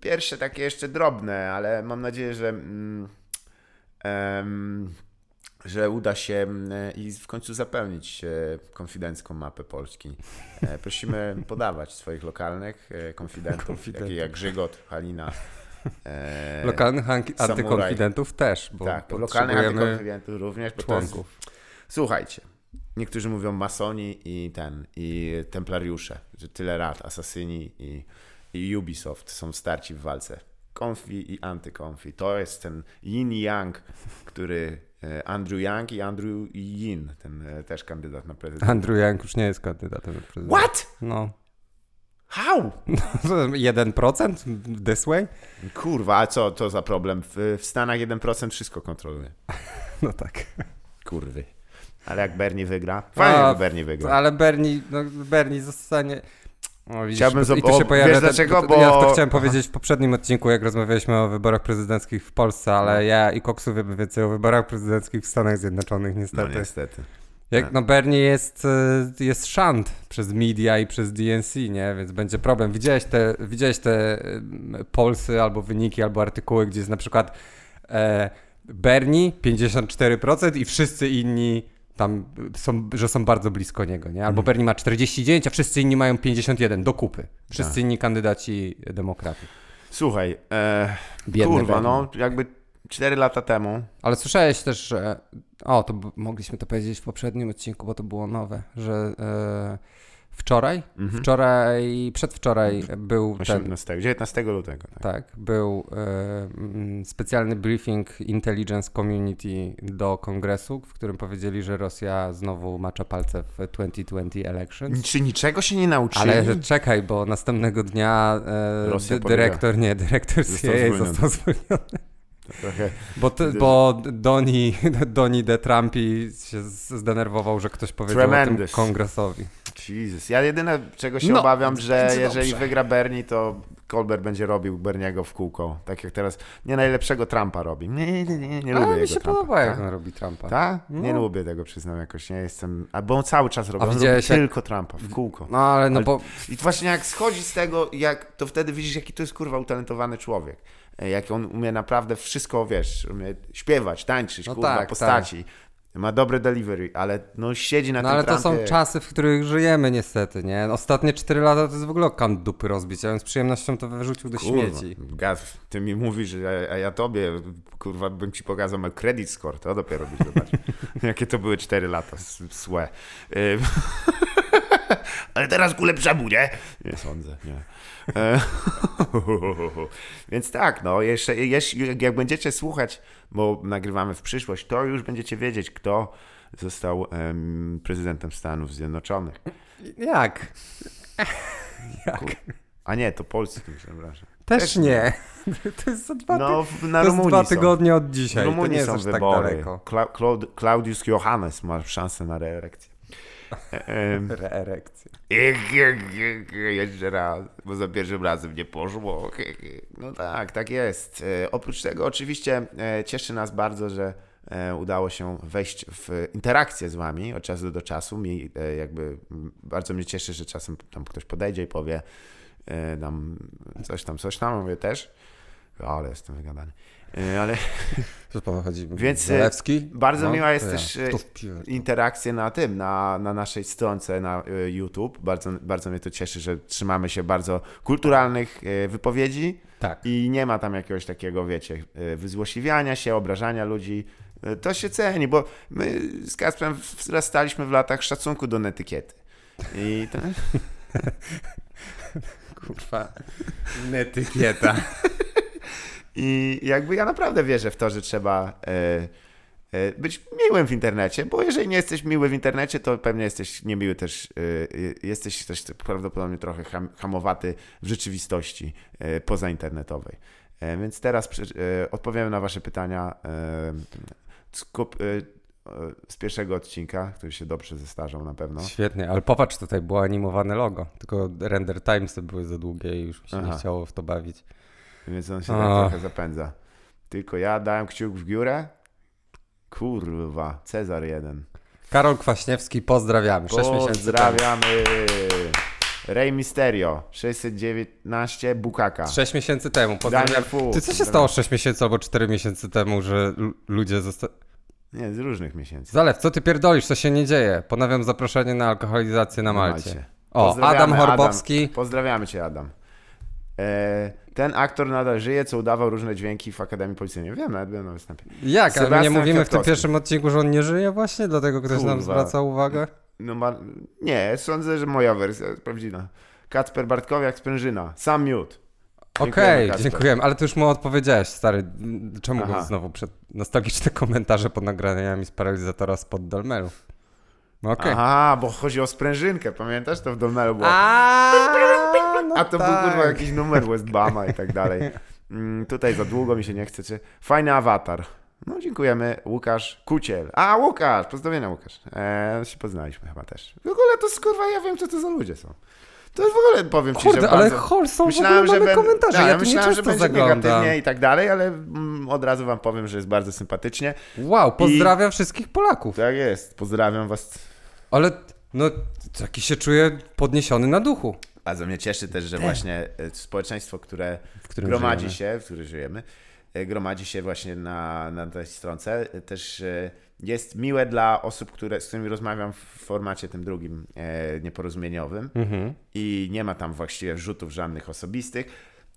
pierwsze takie jeszcze drobne, ale mam nadzieję, że. Mm, że uda się mm, i w końcu zapełnić e, konfidencką mapę Polski. E, prosimy podawać swoich lokalnych konfidentów, Konfidentów. takich jak Grzygot, Halina. E, Lokalnych antykonfidentów też, bo tak, lokalnych antykonfidentów również, bo to jest, członków. Słuchajcie, niektórzy mówią masoni i ten, i templariusze, że tyle lat, asasyni i, i Ubisoft są starci w walce. Konfi i antykonfi. To jest ten yin i yang, który e, Andrew Yang i Andrew Yin, ten e, też kandydat na prezydenta. Andrew Yang już nie jest kandydatem na prezydenta. What? No. How? 1% this way? Kurwa, a co to za problem? W, w Stanach 1% wszystko kontroluje. No tak. Kurwy. Ale jak Bernie wygra? Fajnie, A, jakby Bernie wygra. Ale Bernie, no Bernie zostanie... O, widzisz, Chciałbym I zob- tu się pojawia wiesz ten- dlaczego? to- Ja Bo- to chciałem powiedzieć w poprzednim odcinku, jak rozmawialiśmy o wyborach prezydenckich w Polsce, ale No. ja i Koksu wiemy więcej o wyborach prezydenckich w Stanach Zjednoczonych No niestety. Jak, no Bernie jest, y, jest szant przez media i przez DNC, nie? Więc będzie problem. Widziałeś te, widziałeś te y, polsy albo wyniki, albo artykuły, gdzie jest na przykład e, Bernie 54% i wszyscy inni tam są, że są bardzo blisko niego, nie? Albo Bernie ma 49, a wszyscy inni mają 51 do kupy. Wszyscy Tak. inni kandydaci demokratów. Słuchaj, e, kurwa, Bernie. no jakby 4 lata temu, Ale słyszałeś też, że. O, to mogliśmy to powiedzieć w poprzednim odcinku, bo to było nowe, że e, wczoraj, Mhm. wczoraj, przedwczoraj był ten. 18, 19 lutego. Tak. Tak, był e, specjalny briefing Intelligence Community do kongresu, w którym powiedzieli, że Rosja znowu macza palce w 2020 elections. Czy niczego się nie nauczyli? Ale czekaj, bo następnego dnia e, dyrektor, nie, dyrektor Został CIA zwolniony. został zwolniony. Trochę, Bo, ty, bo Doni, Doni de Trumpi się zdenerwował, że ktoś powiedział o Tremendous. tym kongresowi. Jesus. Ja jedyne, czego się No, obawiam, że jeżeli dobrze. wygra Bernie, to Colbert będzie robił Berniego w kółko. Tak jak teraz nie najlepszego Trumpa robi. Nie, nie, nie, nie lubię Ale mi się Trumpa. podoba, jak Tak? on robi Trumpa. Tak? Nie No. lubię tego, przyznam jakoś. Nie jestem... A bo on cały czas robi. On robi jak- tylko Trumpa, w kółko. No ale no Ale- bo I właśnie jak schodzi z tego, jak, to wtedy widzisz, jaki to jest kurwa utalentowany człowiek. E, Jak on umie naprawdę wszystko, wiesz, umie śpiewać, tańczyć, No kurwa, tak, postaci. Ma dobre delivery, ale no siedzi na No tym ale to są trampie. czasy, w których żyjemy niestety, nie? Ostatnie 4 lata to jest w ogóle kant dupy rozbić, ja bym z przyjemnością to wyrzucił do śmieci. Gaz, ty mi mówisz, a, a ja tobie, kurwa, bym ci pokazał mój credit score, to dopiero byś zobaczył. Jakie to były 4 lata, s- złe. Ym. Ale teraz ku lepszemu, nie? Nie sądzę, nie. E, Więc tak, no, jeszcze, jeśli, jak będziecie słuchać, bo nagrywamy w przyszłość, to już będziecie wiedzieć, kto został em, prezydentem Stanów Zjednoczonych. Jak? Jak? A nie, to polski, przepraszam. Też, Też nie. To jest za dwa, No, na to jest Rumunii dwa są. tygodnie od W dzisiaj, to nie Rumunii jest są aż tak wybory. Claud- Claudius Johannes ma szansę na reelekcję. Reerekcja. Jeszcze raz, bo za pierwszym razem nie poszło. No tak, tak jest. E, Oprócz tego oczywiście e, cieszy nas bardzo, że e, udało się wejść w interakcję z wami od czasu do czasu. Mi jakby bardzo mnie cieszy, że czasem tam ktoś podejdzie i powie nam coś tam, coś tam, mówię też. Ale jestem wygadany. E, Ale Co panu chodzi? Więc, Zalewski? bardzo No, miła jest ja. też, e, interakcje na tym, na, na naszej stronce na YouTube. Bardzo, bardzo mnie to cieszy, że trzymamy się bardzo kulturalnych wypowiedzi Tak. i nie ma tam jakiegoś takiego, wiecie, wyzłośliwiania się, obrażania ludzi. To się ceni, bo my z Kasprem wzrastaliśmy w latach szacunku do netykiety. I to, Kurwa. Netykieta. I jakby ja naprawdę wierzę w to, że trzeba e, e, być miłym w internecie, bo jeżeli nie jesteś miły w internecie, to pewnie jesteś niemiły też, e, jesteś też prawdopodobnie trochę ham, hamowaty w rzeczywistości pozainternetowej. Więc teraz przy- odpowiemy na wasze pytania z pierwszego odcinka, który się dobrze zestarzał na pewno. Świetnie, ale popatrz, tutaj było animowane logo, tylko render timesy były za długie i już mi się nie Aha. chciało w to bawić. Więc on się tak trochę zapędza. Tylko ja dałem kciuk w górę. Kurwa, Cezar jeden. Karol Kwaśniewski, pozdrawiamy. 6 miesięcy temu. Pozdrawiamy. Rey Mysterio, 619, Bukaka. 6 miesięcy temu, pozdrawiam. Ty co się stało 6 miesięcy albo 4 miesięcy temu, że ludzie zostali... Nie, z różnych miesięcy. Zalew, co ty pierdolisz, co się nie dzieje? Ponawiam zaproszenie na alkoholizację na Malcie. O, Adam Horbowski. Adam. Pozdrawiamy cię, Adam. E, ten aktor nadal żyje, co udawał różne dźwięki w Akademii Policyjnej. Wiem, nawet byłem na występie. Jak, ale nie mówimy w tym Kwiatkowski. pierwszym odcinku, że on nie żyje właśnie? Dlatego ktoś nam Kurwa. zwraca uwagę? No ma... Nie, sądzę, że moja wersja jest prawdziwa. Kacper Bartkowiak, Sprężyna. Sam miód. Okej, Kacper. dziękujemy, ale ty już mu odpowiedziałeś, stary. Czemu Aha. go znowu przed... nostalgiczne komentarze pod nagraniami z paralizatora spod Dolmelu? No Okej. Aha, bo chodzi o sprężynkę, pamiętasz? To w Dolmelu było. A, no A to tak. był kurwa jakiś numer Westbama i tak dalej. Mm, tutaj za długo mi się nie chce. Czy... Fajny awatar. No dziękujemy. Łukasz Kuciel. A, Łukasz! Pozdrowienia Łukasz. Eee, się poznaliśmy chyba też. W ogóle to jest, kurwa, ja wiem co to za ludzie są. To jest w ogóle, powiem ci, Kurde, że ale bardzo... Holson w ogóle mamy komentarze, Tak, ja tu myślałem, że będzie zaglądam. negatywnie i tak dalej, ale mm, od razu wam powiem, że jest bardzo sympatycznie. Wow, pozdrawiam wszystkich Polaków. Tak jest. Pozdrawiam was. Ale no, taki się czuję podniesiony na duchu. Bardzo mnie cieszy też, że właśnie e, społeczeństwo, które gromadzi żyjemy. się, w którym żyjemy, e, gromadzi się właśnie na, na tej stronce, e, też jest miłe dla osób, które, z którymi rozmawiam w formacie tym drugim nieporozumieniowym Mhm. i nie ma tam właściwie wrzutów żadnych osobistych.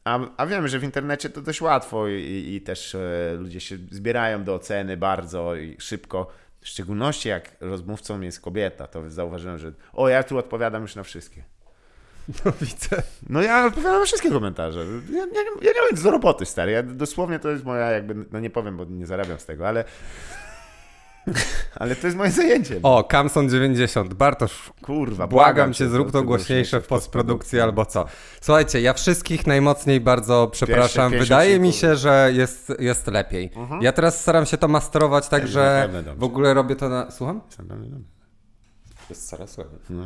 A, a wiemy, że w internecie to dość łatwo i, i też ludzie się zbierają do oceny bardzo i szybko. W szczególności jak rozmówcą jest kobieta, to zauważyłem, że o, ja tu odpowiadam już na wszystkie. No widzę. No ja odpowiadam na wszystkie komentarze. Ja, ja, nie- ja nie mam nic do roboty, stary. Ja dosłownie to jest moja jakby, no nie powiem, bo nie zarabiam z tego, ale ale to jest moje zajęcie. O, Kamson 90. Bartosz, Kurwa, błagam cię, zrób to głośniejsze w postprodukcji albo co. Słuchajcie, ja wszystkich najmocniej bardzo przepraszam. Wydaje 50 mi się, że jest, jest lepiej. Ja teraz staram się to masterować tak, że w ogóle robię to na... Słucham? No, Jest coraz słabiej. no.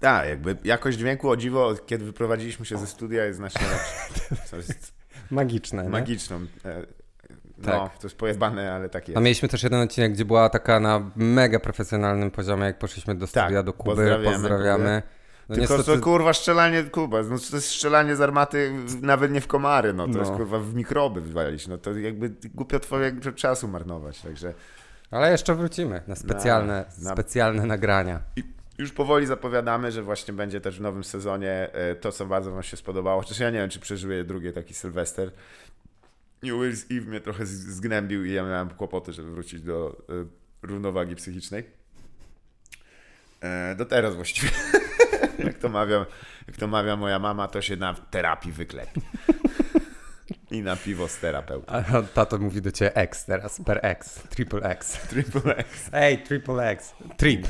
Tak, jakby jakość dźwięku o dziwo, kiedy wyprowadziliśmy się ze studia jest znacznie lepsza. Jest Magiczne, magiczną. e, No, Tak. to jest pojebane, ale tak A jest. mieliśmy też jeden odcinek, gdzie była taka na mega profesjonalnym poziomie, jak poszliśmy do studia, Tak, do Kuby, pozdrawiamy pozdrawiamy. No Tylko niestety, to kurwa strzelanie, Kuba, no to jest strzelanie z armaty nawet nie w komary, no to No. jest kurwa w mikroby wywalić, no to jakby głupio twojego czasu marnować, także ale jeszcze wrócimy na specjalne, Na- na- specjalne nagrania. I już powoli zapowiadamy, że właśnie będzie też w nowym sezonie e, to, co bardzo wam się spodobało, chociaż ja nie wiem, czy przeżyję drugi taki Sylwester. New Year's Eve mnie trochę zgnębił i ja miałem kłopoty, żeby wrócić do e, równowagi psychicznej. E, do teraz właściwie. to mawia, jak to mawia moja mama, to się na terapii wyklepi. I na piwo z terapeutą. A tato mówi do ciebie X teraz, per X, triple X. Triple X. Ej, triple X, trip.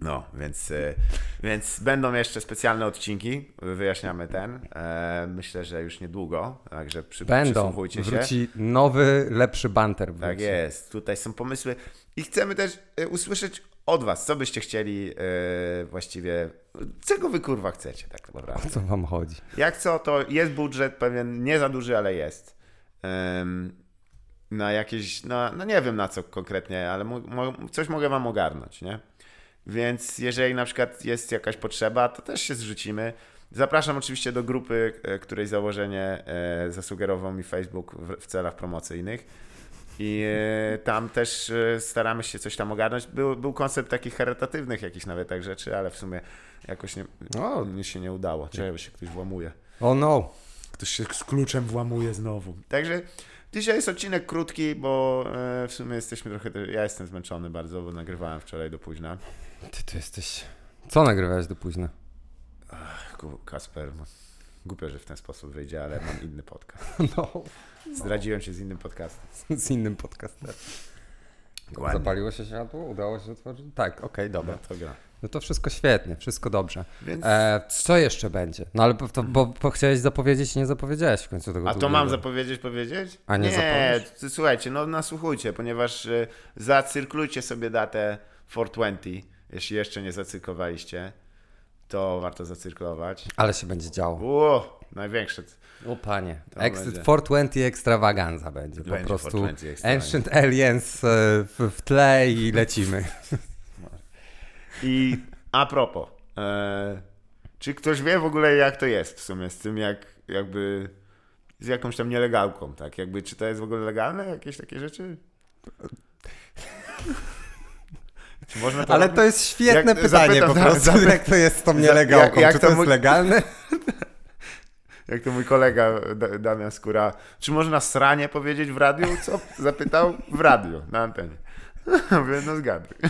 No, więc, e, więc będą jeszcze specjalne odcinki, wyjaśniamy ten. E, myślę, że już niedługo, także przy, Będą, przysłuchujcie się. wróci nowy, lepszy banter. Wróci. Tak jest, tutaj są pomysły i chcemy też e, usłyszeć od was, co byście chcieli e, właściwie, czego wy kurwa chcecie tak O naprawdę. co wam chodzi? Jak co, to jest budżet pewien, nie za duży, ale jest. Na jakieś, no, no nie wiem na co konkretnie, ale mo, mo, coś mogę wam ogarnąć, nie? Więc jeżeli na przykład jest jakaś potrzeba, to też się zrzucimy. Zapraszam oczywiście do grupy, e, której założenie e, zasugerował mi Facebook w celach promocyjnych. I e, tam też e, staramy się coś tam ogarnąć. Był, był koncept takich charytatywnych jakichś nawet tak rzeczy, ale w sumie jakoś nie, O. mi się nie udało. Czego się ktoś włamuje. Oh no. Ktoś się z kluczem włamuje znowu. Także dzisiaj jest odcinek krótki, bo e, w sumie jesteśmy trochę. Ja jestem zmęczony bardzo, bo nagrywałem wczoraj do późna. Ty to jesteś... Co nagrywałeś do późna? Ku- Kasper, no, głupio, że w ten sposób wyjdzie, ale mam inny podcast. No. Zdradziłem się z innym podcastem. Z innym podcastem. Ładnie. Zapaliło się światło? Udało się otworzyć? Tak, okej, dobra. No to gra. No to wszystko świetnie, wszystko dobrze. Więc... E, co jeszcze będzie? No ale to, bo, bo chciałeś zapowiedzieć i nie zapowiedziałeś w końcu tego A to mam zapowiedzieć, powiedzieć? A nie t- słuchajcie, no nasłuchujcie, ponieważ y, zacyrklujcie sobie datę 420, jeśli jeszcze nie zacyrklowaliście, to warto zacyrklować. Ale się będzie działo. Ło, największe. O panie. To Exit będzie. 420 extravaganza będzie. Po Będzie prostu 420 extravaganza. Ancient Aliens e, w, w tle i lecimy. I a propos, e, czy ktoś wie w ogóle jak to jest w sumie z tym jak jakby z jakąś tam nielegalką, tak? Jakby czy to jest w ogóle legalne, jakieś takie rzeczy? Czy można Ale robić? to jest świetne Jak- pytanie zapytam- po prostu. zapy- jak to jest z tą nielegalką? jak- jak Czy to to jest mój- legalne? Jak to mój kolega Da- Damian Skóra, czy można sranie powiedzieć w radiu? Co? Zapytał w radiu, na antenie. Mówię, no zgaduj.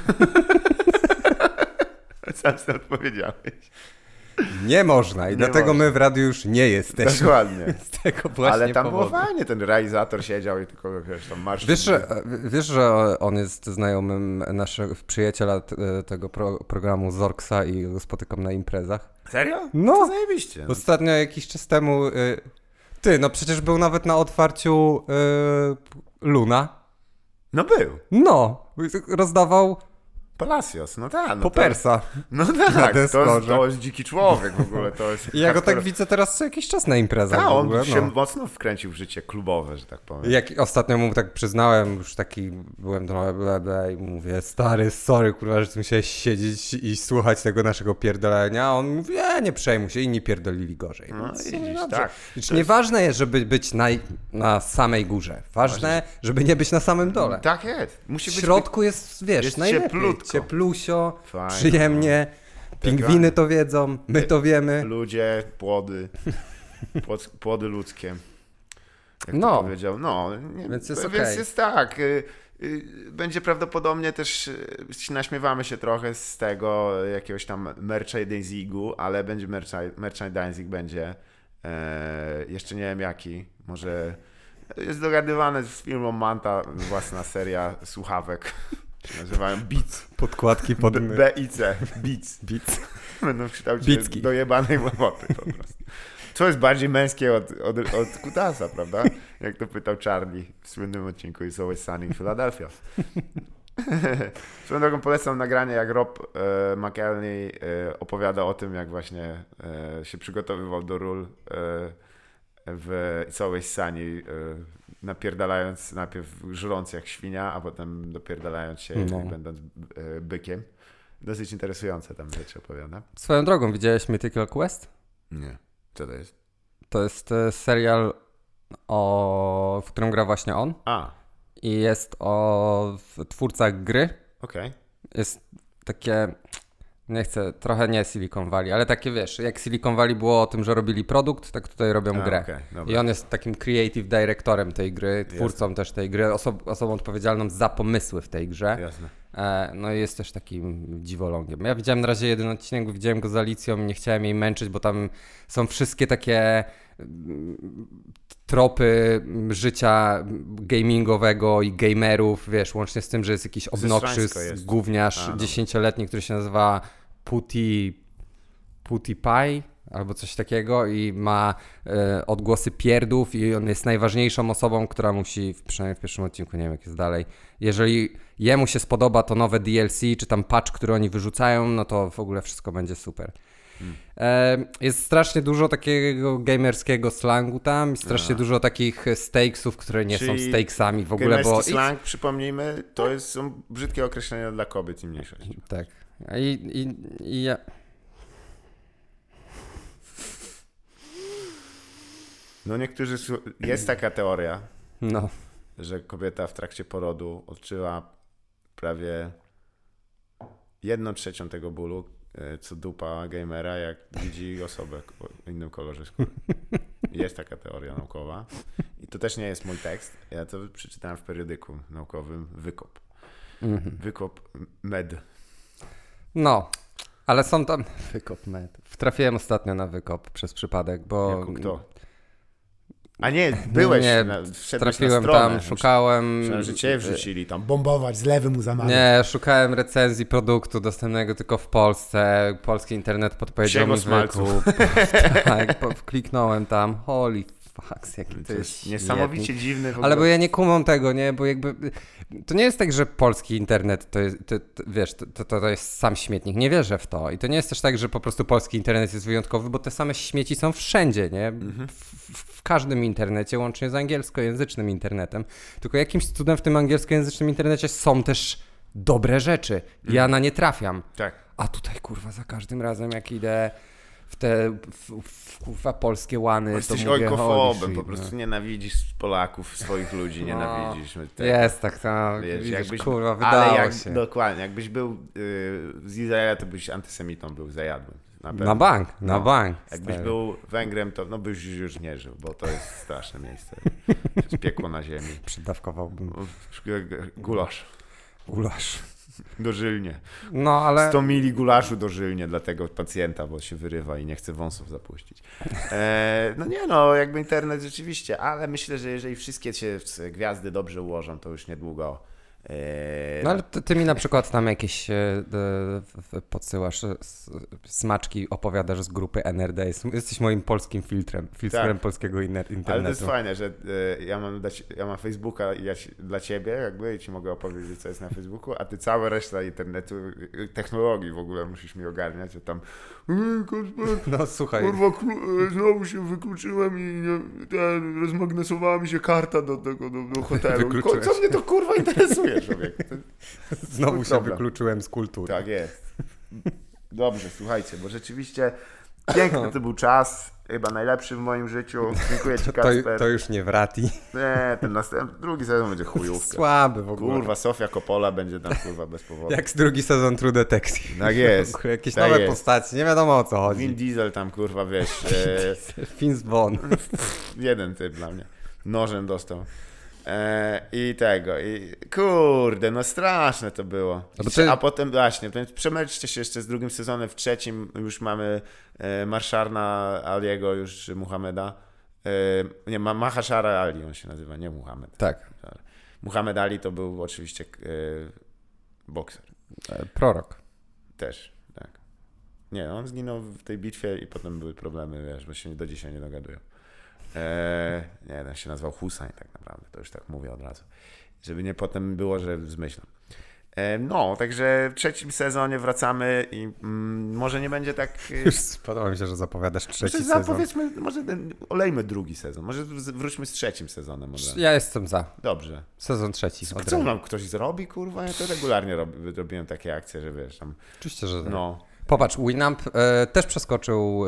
Sam sobie odpowiedziałeś. Nie można i Nie dlatego można. my w radiu już nie jesteśmy. Dokładnie. Z tego właśnie Ale tam powodu. było fajnie, ten realizator siedział i tylko wiesz, tam marsz. Wiesz że, wiesz, że on jest znajomym naszego przyjaciela t- tego pro, programu Zorksa i go spotykam na imprezach? Serio? No. To zajebiście. Ostatnio jakiś czas temu. Y, ty, no przecież był nawet na otwarciu y, Luna. No był. No, rozdawał Palacios, no tak. No popersa. To, no tak, to jest, to jest dziki człowiek w ogóle. To jest I ja go tak widzę teraz co jakiś czas na imprezach Tak, w on się No. mocno wkręcił w życie klubowe, że tak powiem. Jak ostatnio mu tak przyznałem, już taki byłem trochę blede i mówię, stary, sorry, kurwa, że musiałeś siedzieć i słuchać tego naszego pierdolenia. A on mówi, e, nie przejmuj się, inni pierdolili gorzej. No widzisz, no tak. Więc nieważne jest, żeby być na, na samej górze. Ważne, żeby nie być na samym dole. Tak jest. Musi W być środku jest, wiesz, jest najlepiej. cieplutko. Cieplusio, Fajnie, przyjemnie. Pingwiny to wiedzą, my to wiemy. ludzie, płody, płod, płody ludzkie. Jak No. to powiedział. No, nie, Więc jest więc okej. jest tak. y, y, Będzie prawdopodobnie też, y, naśmiewamy się trochę z tego jakiegoś tam merchandisingu, ale będzie mercha- merchandising będzie. E, jeszcze nie wiem jaki. Może jest dogadywane z firmą Manta własna seria słuchawek. Się nazywają Beats. Podkładki pod B- BIC. Beats. Beats. Będą w kształcie Bicki. dojebanej łamoty po prostu. Co jest bardziej męskie od, od, od kutasa, prawda? Jak to pytał Charlie w słynnym odcinku It's Always Sunny in Philadelphia. Swoją drogą polecam nagranie, jak Rob e, e, opowiada o tym, jak właśnie e, się przygotowywał do ról e, w It's Always Sunny, e, napierdalając najpierw żrąc jak świnia, a potem dopierdalając się, No. będąc e, bykiem. dosyć interesujące tam rzeczy opowiada. Swoją drogą, widziałeś Mythical Quest? Nie. Co to jest? To jest e, serial, o, w którym gra właśnie on. A, I jest o twórcach gry. okej. Jest takie, nie chcę, trochę nie Silicon Valley, ale takie wiesz, jak Silicon Valley było o tym, że robili produkt, tak tutaj robią A, grę. dobra. I on jest takim creative directorem tej gry, twórcą też tej gry, oso- osobą odpowiedzialną za pomysły w tej grze. Jasne. E, no i jest też takim dziwolągiem. Ja widziałem na razie jeden odcinek, widziałem go z Alicją i nie chciałem jej męczyć, bo tam są wszystkie takie mm, tropy życia gamingowego i gamerów, wiesz, łącznie z tym, że jest jakiś jest. gówniarz no. dziesięcioletni, który się nazywa Puti, Puti Pie albo coś takiego i ma e, odgłosy pierdów i on jest najważniejszą osobą, która musi, w- przynajmniej w pierwszym odcinku, nie wiem jak jest dalej, jeżeli jemu się spodoba to nowe DLC, czy tam patch, który oni wyrzucają, no to w ogóle wszystko będzie super. E, jest strasznie dużo takiego gamerskiego slangu tam, i strasznie dużo takich stakesów, które nie są Czyli stakesami w ogóle, bo... slang, przypomnijmy, to jest, są brzydkie określenia dla kobiet i mniejszości. Tak. I, i, i ja... No niektórzy, jest taka teoria, No, że kobieta w trakcie porodu odczuwa prawie jedną trzecią tego bólu, e, co dupa gamera, jak widzi osobę o innym kolorze skóry. Jest taka teoria naukowa. I to też nie jest mój tekst. Ja to przeczytałem w periodyku naukowym Wykop. Mhm. Wykop med. No. Ale są tam... Wykop med. Trafiłem ostatnio na wykop przez przypadek, bo... Jako kto? A nie, byłeś, Nie, na, Trafiłem na stronę. tam, szukałem... Myślałem, że cię wrzucili tam, bombować, z lewy mu zamawiać. Nie, szukałem recenzji produktu dostępnego tylko w Polsce. Polski internet podpowiedział mi wykup. tak, po, kliknąłem tam. Holy fuck, jaki to, To jest niesamowicie dziwny w ogóle. Ale bo ja nie kumam tego, nie? Bo jakby... To nie jest tak, że polski internet to jest, to, to, wiesz, to, to, to jest sam śmietnik. Nie wierzę w to. I to nie jest też tak, że po prostu polski internet jest wyjątkowy, bo te same śmieci są wszędzie, nie? Mhm. W, w, w każdym internecie, łącznie z angielskojęzycznym internetem. Tylko jakimś cudem w tym angielskojęzycznym internecie są też dobre rzeczy. Ja na nie trafiam. Tak. A tutaj kurwa za każdym razem jak idę w te w, w, kurwa polskie łany, Jesteś to mówię, ojkofobem, po no. prostu nienawidzisz Polaków, swoich ludzi nienawidzisz. Te- Jest tak, tak. Wiesz, Widzisz, jakbyś, kurwa, wydało ale jak, się. Dokładnie, jakbyś był y, z Izraela, to byś antysemitą był, zajadłym. Na. Na bank, na No. bank. Jakbyś stary. był Węgrem, to no byś już nie żył, bo to jest straszne miejsce. To jest piekło na ziemi. Przydawkowałbym Gulasz. gulasz. Dożylnie. No, ale 100 mili gulaszu dożylnie dla tego pacjenta, bo się wyrywa i nie chce wąsów zapuścić. E, no nie no, jakby internet rzeczywiście, ale myślę, że jeżeli wszystkie się gwiazdy dobrze ułożą, to już niedługo. E, No ale ty, mi na przykład tam jakieś e, e, podsyłasz e, smaczki, opowiadasz z grupy NRD. Jest- Jesteś moim polskim filtrem, filtrem Tak. polskiego inter- Ale to internetu. jest fajne, że e, ja, mam dać, ja mam Facebooka ja dla ciebie jakby i ci mogę opowiedzieć, co jest na Facebooku, a ty cała reszta internetu, technologii w ogóle musisz mi ogarniać, że tam "Ej, Kasper, No słuchaj, Kurwa, e, znowu się wykluczyłem i nie, ten, rozmagnesowała mi się karta do tego, do, do hotelu. Ko, co mnie to kurwa interesuje, człowiek? Znowu się problem. wykluczyłem z kultury. tak jest. Dobrze, słuchajcie, bo rzeczywiście piękny to był czas, chyba najlepszy w moim życiu. Dziękuję ci, To, Kasper. to już nie wrati. Nie, ten następny, drugi sezon będzie chujówka. Słaby w ogóle. Kurwa, Sofia Coppola będzie tam kurwa bez powodu. Jak z drugi sezon True Detective. Tak jest. Jakieś Tak nowe jest. postacie, nie wiadomo o co chodzi. Vin Diesel tam kurwa, wiesz, e, Fins Von. jeden typ dla mnie. Nożem dostał. E, I tego, i kurde, no straszne to było. Bo ty- A potem właśnie, przemęczcie się jeszcze z drugim sezonem, w trzecim już mamy e, Marszarna Aliego, już Muhammeda. E, nie, Ma- Mahashara Ali on się nazywa, nie Muhammad. Tak, Muhammad Ali to był oczywiście e, bokser. e, prorok. Też, tak. Nie, on zginął w tej bitwie i potem były problemy, wiesz, bo się do dzisiaj nie dogadują. Eee, nie, ten się nazywał Hussein tak naprawdę, to już tak mówię od razu. Żeby nie potem było, że zmyślam. E, No, także w trzecim sezonie wracamy i mm, może nie będzie tak... e, Już podoba mi się, że zapowiadasz trzeci Może sezon. zapowiedzmy, może ten, olejmy drugi sezon. Może wróćmy z trzecim sezonem. Może. Ja jestem za. Dobrze. Sezon trzeci. Co nam ktoś zrobi, kurwa? Ja to regularnie rob, robiłem takie akcje, że wiesz tam. Oczywiście, że tak. No. Popatrz, Winamp e, też przeskoczył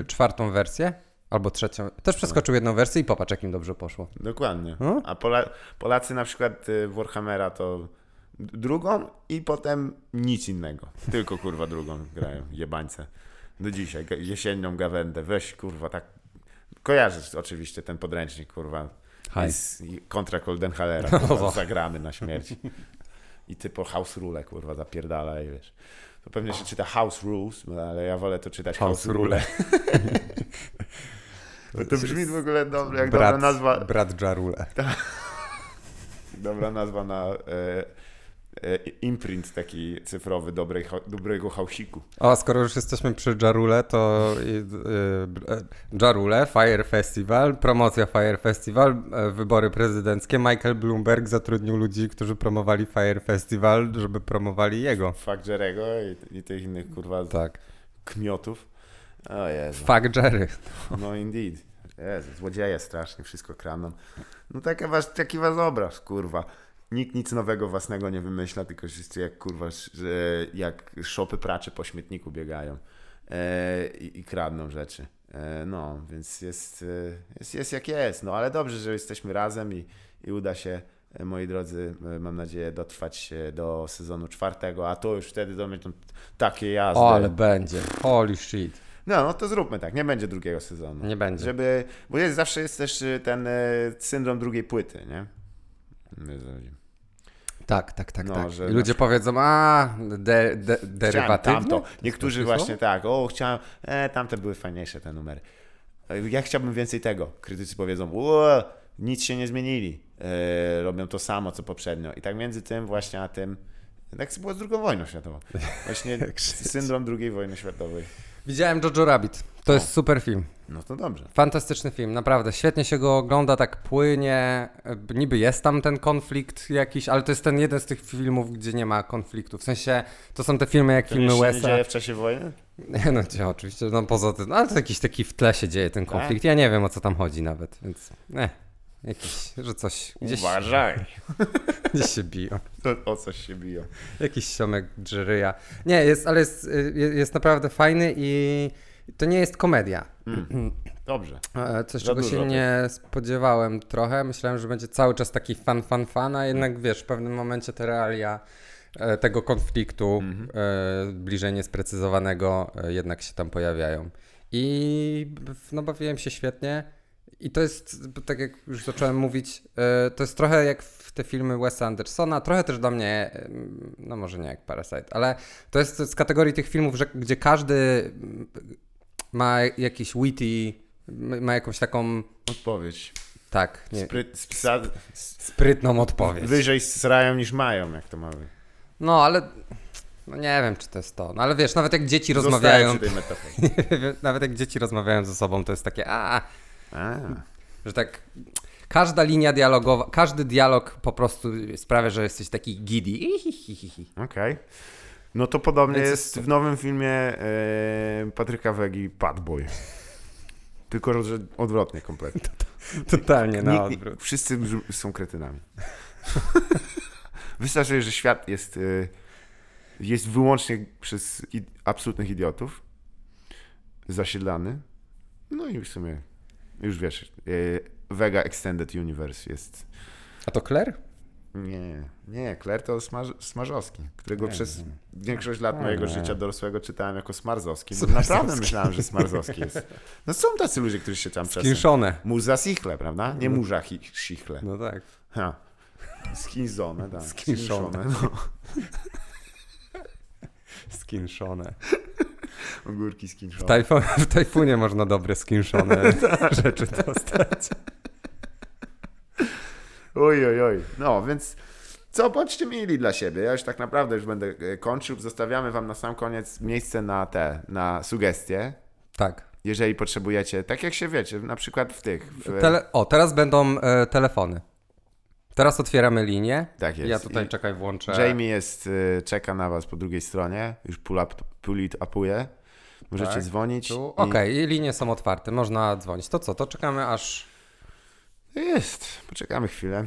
e, czwartą wersję, albo trzecią. Też przeskoczył jedną wersję i popatrz, jak im dobrze poszło. Dokładnie. No. A Pola, Polacy na przykład y, Warhammera to drugą i potem nic innego. Tylko kurwa drugą grają, jebańce. Do dzisiaj, jesiennią gawędę, weź kurwa tak. Kojarzysz oczywiście ten podręcznik kurwa. Haj. Jest i kontra Goldenhalera, No. kurwa, zagrany na śmierć. I ty po House Rule kurwa zapierdala i wiesz. To pewnie się czyta House Rules, no, ale ja wolę to czytać House, House Rule. Bo to brzmi w ogóle dobrze, jak dobra Brat, nazwa, brat Jarule. Dobra nazwa na e, e, imprint taki cyfrowy dobrej, dobrego hausiku. O, skoro już jesteśmy przy Jarule, to y, Jarule, Fire Festival, promocja Fire Festival, e, wybory prezydenckie. Michael Bloomberg zatrudnił ludzi, którzy promowali Fire Festival, żeby promowali jego. Fuck Jerego i, i tych innych kurwa Tak. kmiotów. O Jezu. Fuck Jerry. No indeed. Jezu, złodzieje strasznie, wszystko kradną. No taka was, taki was obraz, kurwa. Nikt nic nowego własnego nie wymyśla, tylko wszyscy jak kurwa, że jak szopy pracze po śmietniku biegają e, i, i kradną rzeczy. E, no, więc jest, e, jest, jest jak jest. No, ale dobrze, że jesteśmy razem i, i uda się, e, moi drodzy, e, mam nadzieję, dotrwać do sezonu czwartego, a to już wtedy do mnie to takie jazdy. O, ale będzie. Holy shit. No, no to zróbmy tak, nie będzie drugiego sezonu. Nie będzie. Żeby, bo jest, zawsze jest też y, ten y, syndrom drugiej płyty, nie? Tak, tak, tak, No, tak. I ludzie na- powiedzą, a, de, de, derywatywy. tamto. Niektórzy właśnie tak, o chciałem, e, tamte były fajniejsze te numery. Ja chciałbym więcej tego. Krytycy powiedzą, o, nic się nie zmienili. E, robią to samo, co poprzednio. I tak między tym właśnie a tym, tak było z drugą wojną światową. Właśnie syndrom drugiej wojny światowej. Widziałem Jojo Rabbit. To jest super film. No to dobrze. Fantastyczny film, naprawdę. Świetnie się go ogląda, tak płynie. Niby jest tam ten konflikt jakiś, ale to jest ten jeden z tych filmów, gdzie nie ma konfliktu. W sensie, to są te filmy jak To filmy nie się nie Wesa. dzieje w czasie wojny? Nie, no gdzie oczywiście, no poza tym, no, ale to jakiś taki w tle się dzieje ten konflikt. Ja nie wiem o co tam chodzi nawet, więc nie. Jakiś, że coś gdzieś, Uważaj. gdzieś się biją. To o coś się biją. Jakiś siomek Jerry'a. Nie, jest, ale jest, y, jest naprawdę fajny i to nie jest komedia. Dobrze. E, Coś, Za czego dużo się nie spodziewałem trochę. Myślałem, że będzie cały czas taki fan, fan, fan, a jednak wiesz, w pewnym momencie te realia e, tego konfliktu Mhm. e, bliżej niesprecyzowanego jednak się tam pojawiają. I no bawiłem się świetnie. I to jest, tak jak już zacząłem mówić, e, to jest trochę jak w te filmy Wesa Andersona, trochę też dla mnie, e, no może nie jak Parasite, ale to jest z kategorii tych filmów, że, gdzie każdy ma jakiś witty, ma jakąś taką, Odpowiedź. tak, nie, Spryt, spsa, sprytną odpowiedź. wyżej srają niż mają, jak to mamy. No ale, no nie wiem czy to jest to, no ale wiesz, nawet jak dzieci Zostaję rozmawiają, przy tej metaforze. nawet jak dzieci rozmawiają ze sobą, to jest takie, a, A, że tak każda linia dialogowa, każdy dialog po prostu sprawia, że jesteś taki giddy. Okej. No to podobnie Więc jest w nowym filmie e, Patryka Wegi Bad Boy. Tylko, że odwrotnie kompletnie. Totalnie na odwrót. Wszyscy są kretynami. Wystarczy, że świat jest, e, jest wyłącznie przez absolutnych idiotów zasiedlany. No i w sumie już wiesz, e, Vega Extended Universe jest A to Claire? Nie, nie, Claire to smaż, Smarzowski, którego Nie, przez nie. większość lat mojego nie. życia dorosłego czytałem jako Smarzowski, Smarzowski. naprawdę myślałem, że Smarzowski jest. No są tacy ludzie, którzy się tam czasem... Skinszone. Muza Sichle, prawda? Nie Murza hi- Sichle. No tak. Ha. Skinzone, tak. Skinszone. No. Skinszone. Ogórki W, skinszone. tajfu, w tajfunie można dobre skinszone rzeczy dostać. Oj, oj, oj. No, więc co bądźcie mieli dla siebie. Ja już tak naprawdę już będę e, kończył. Zostawiamy wam na sam koniec miejsce na te, na sugestie. Tak. Jeżeli potrzebujecie, tak jak się wiecie, na przykład w tych. W, Tele, o, teraz będą e, telefony. Teraz otwieramy linię. Tak jest. Ja tutaj I czekaj, włączę. Jamie jest, y, czeka na was po drugiej stronie, już pull, up, pull it upuje. Możecie Tak, dzwonić. Tu. i- Okej, i linie są otwarte, można dzwonić. To co, to czekamy aż... Jest, poczekamy chwilę.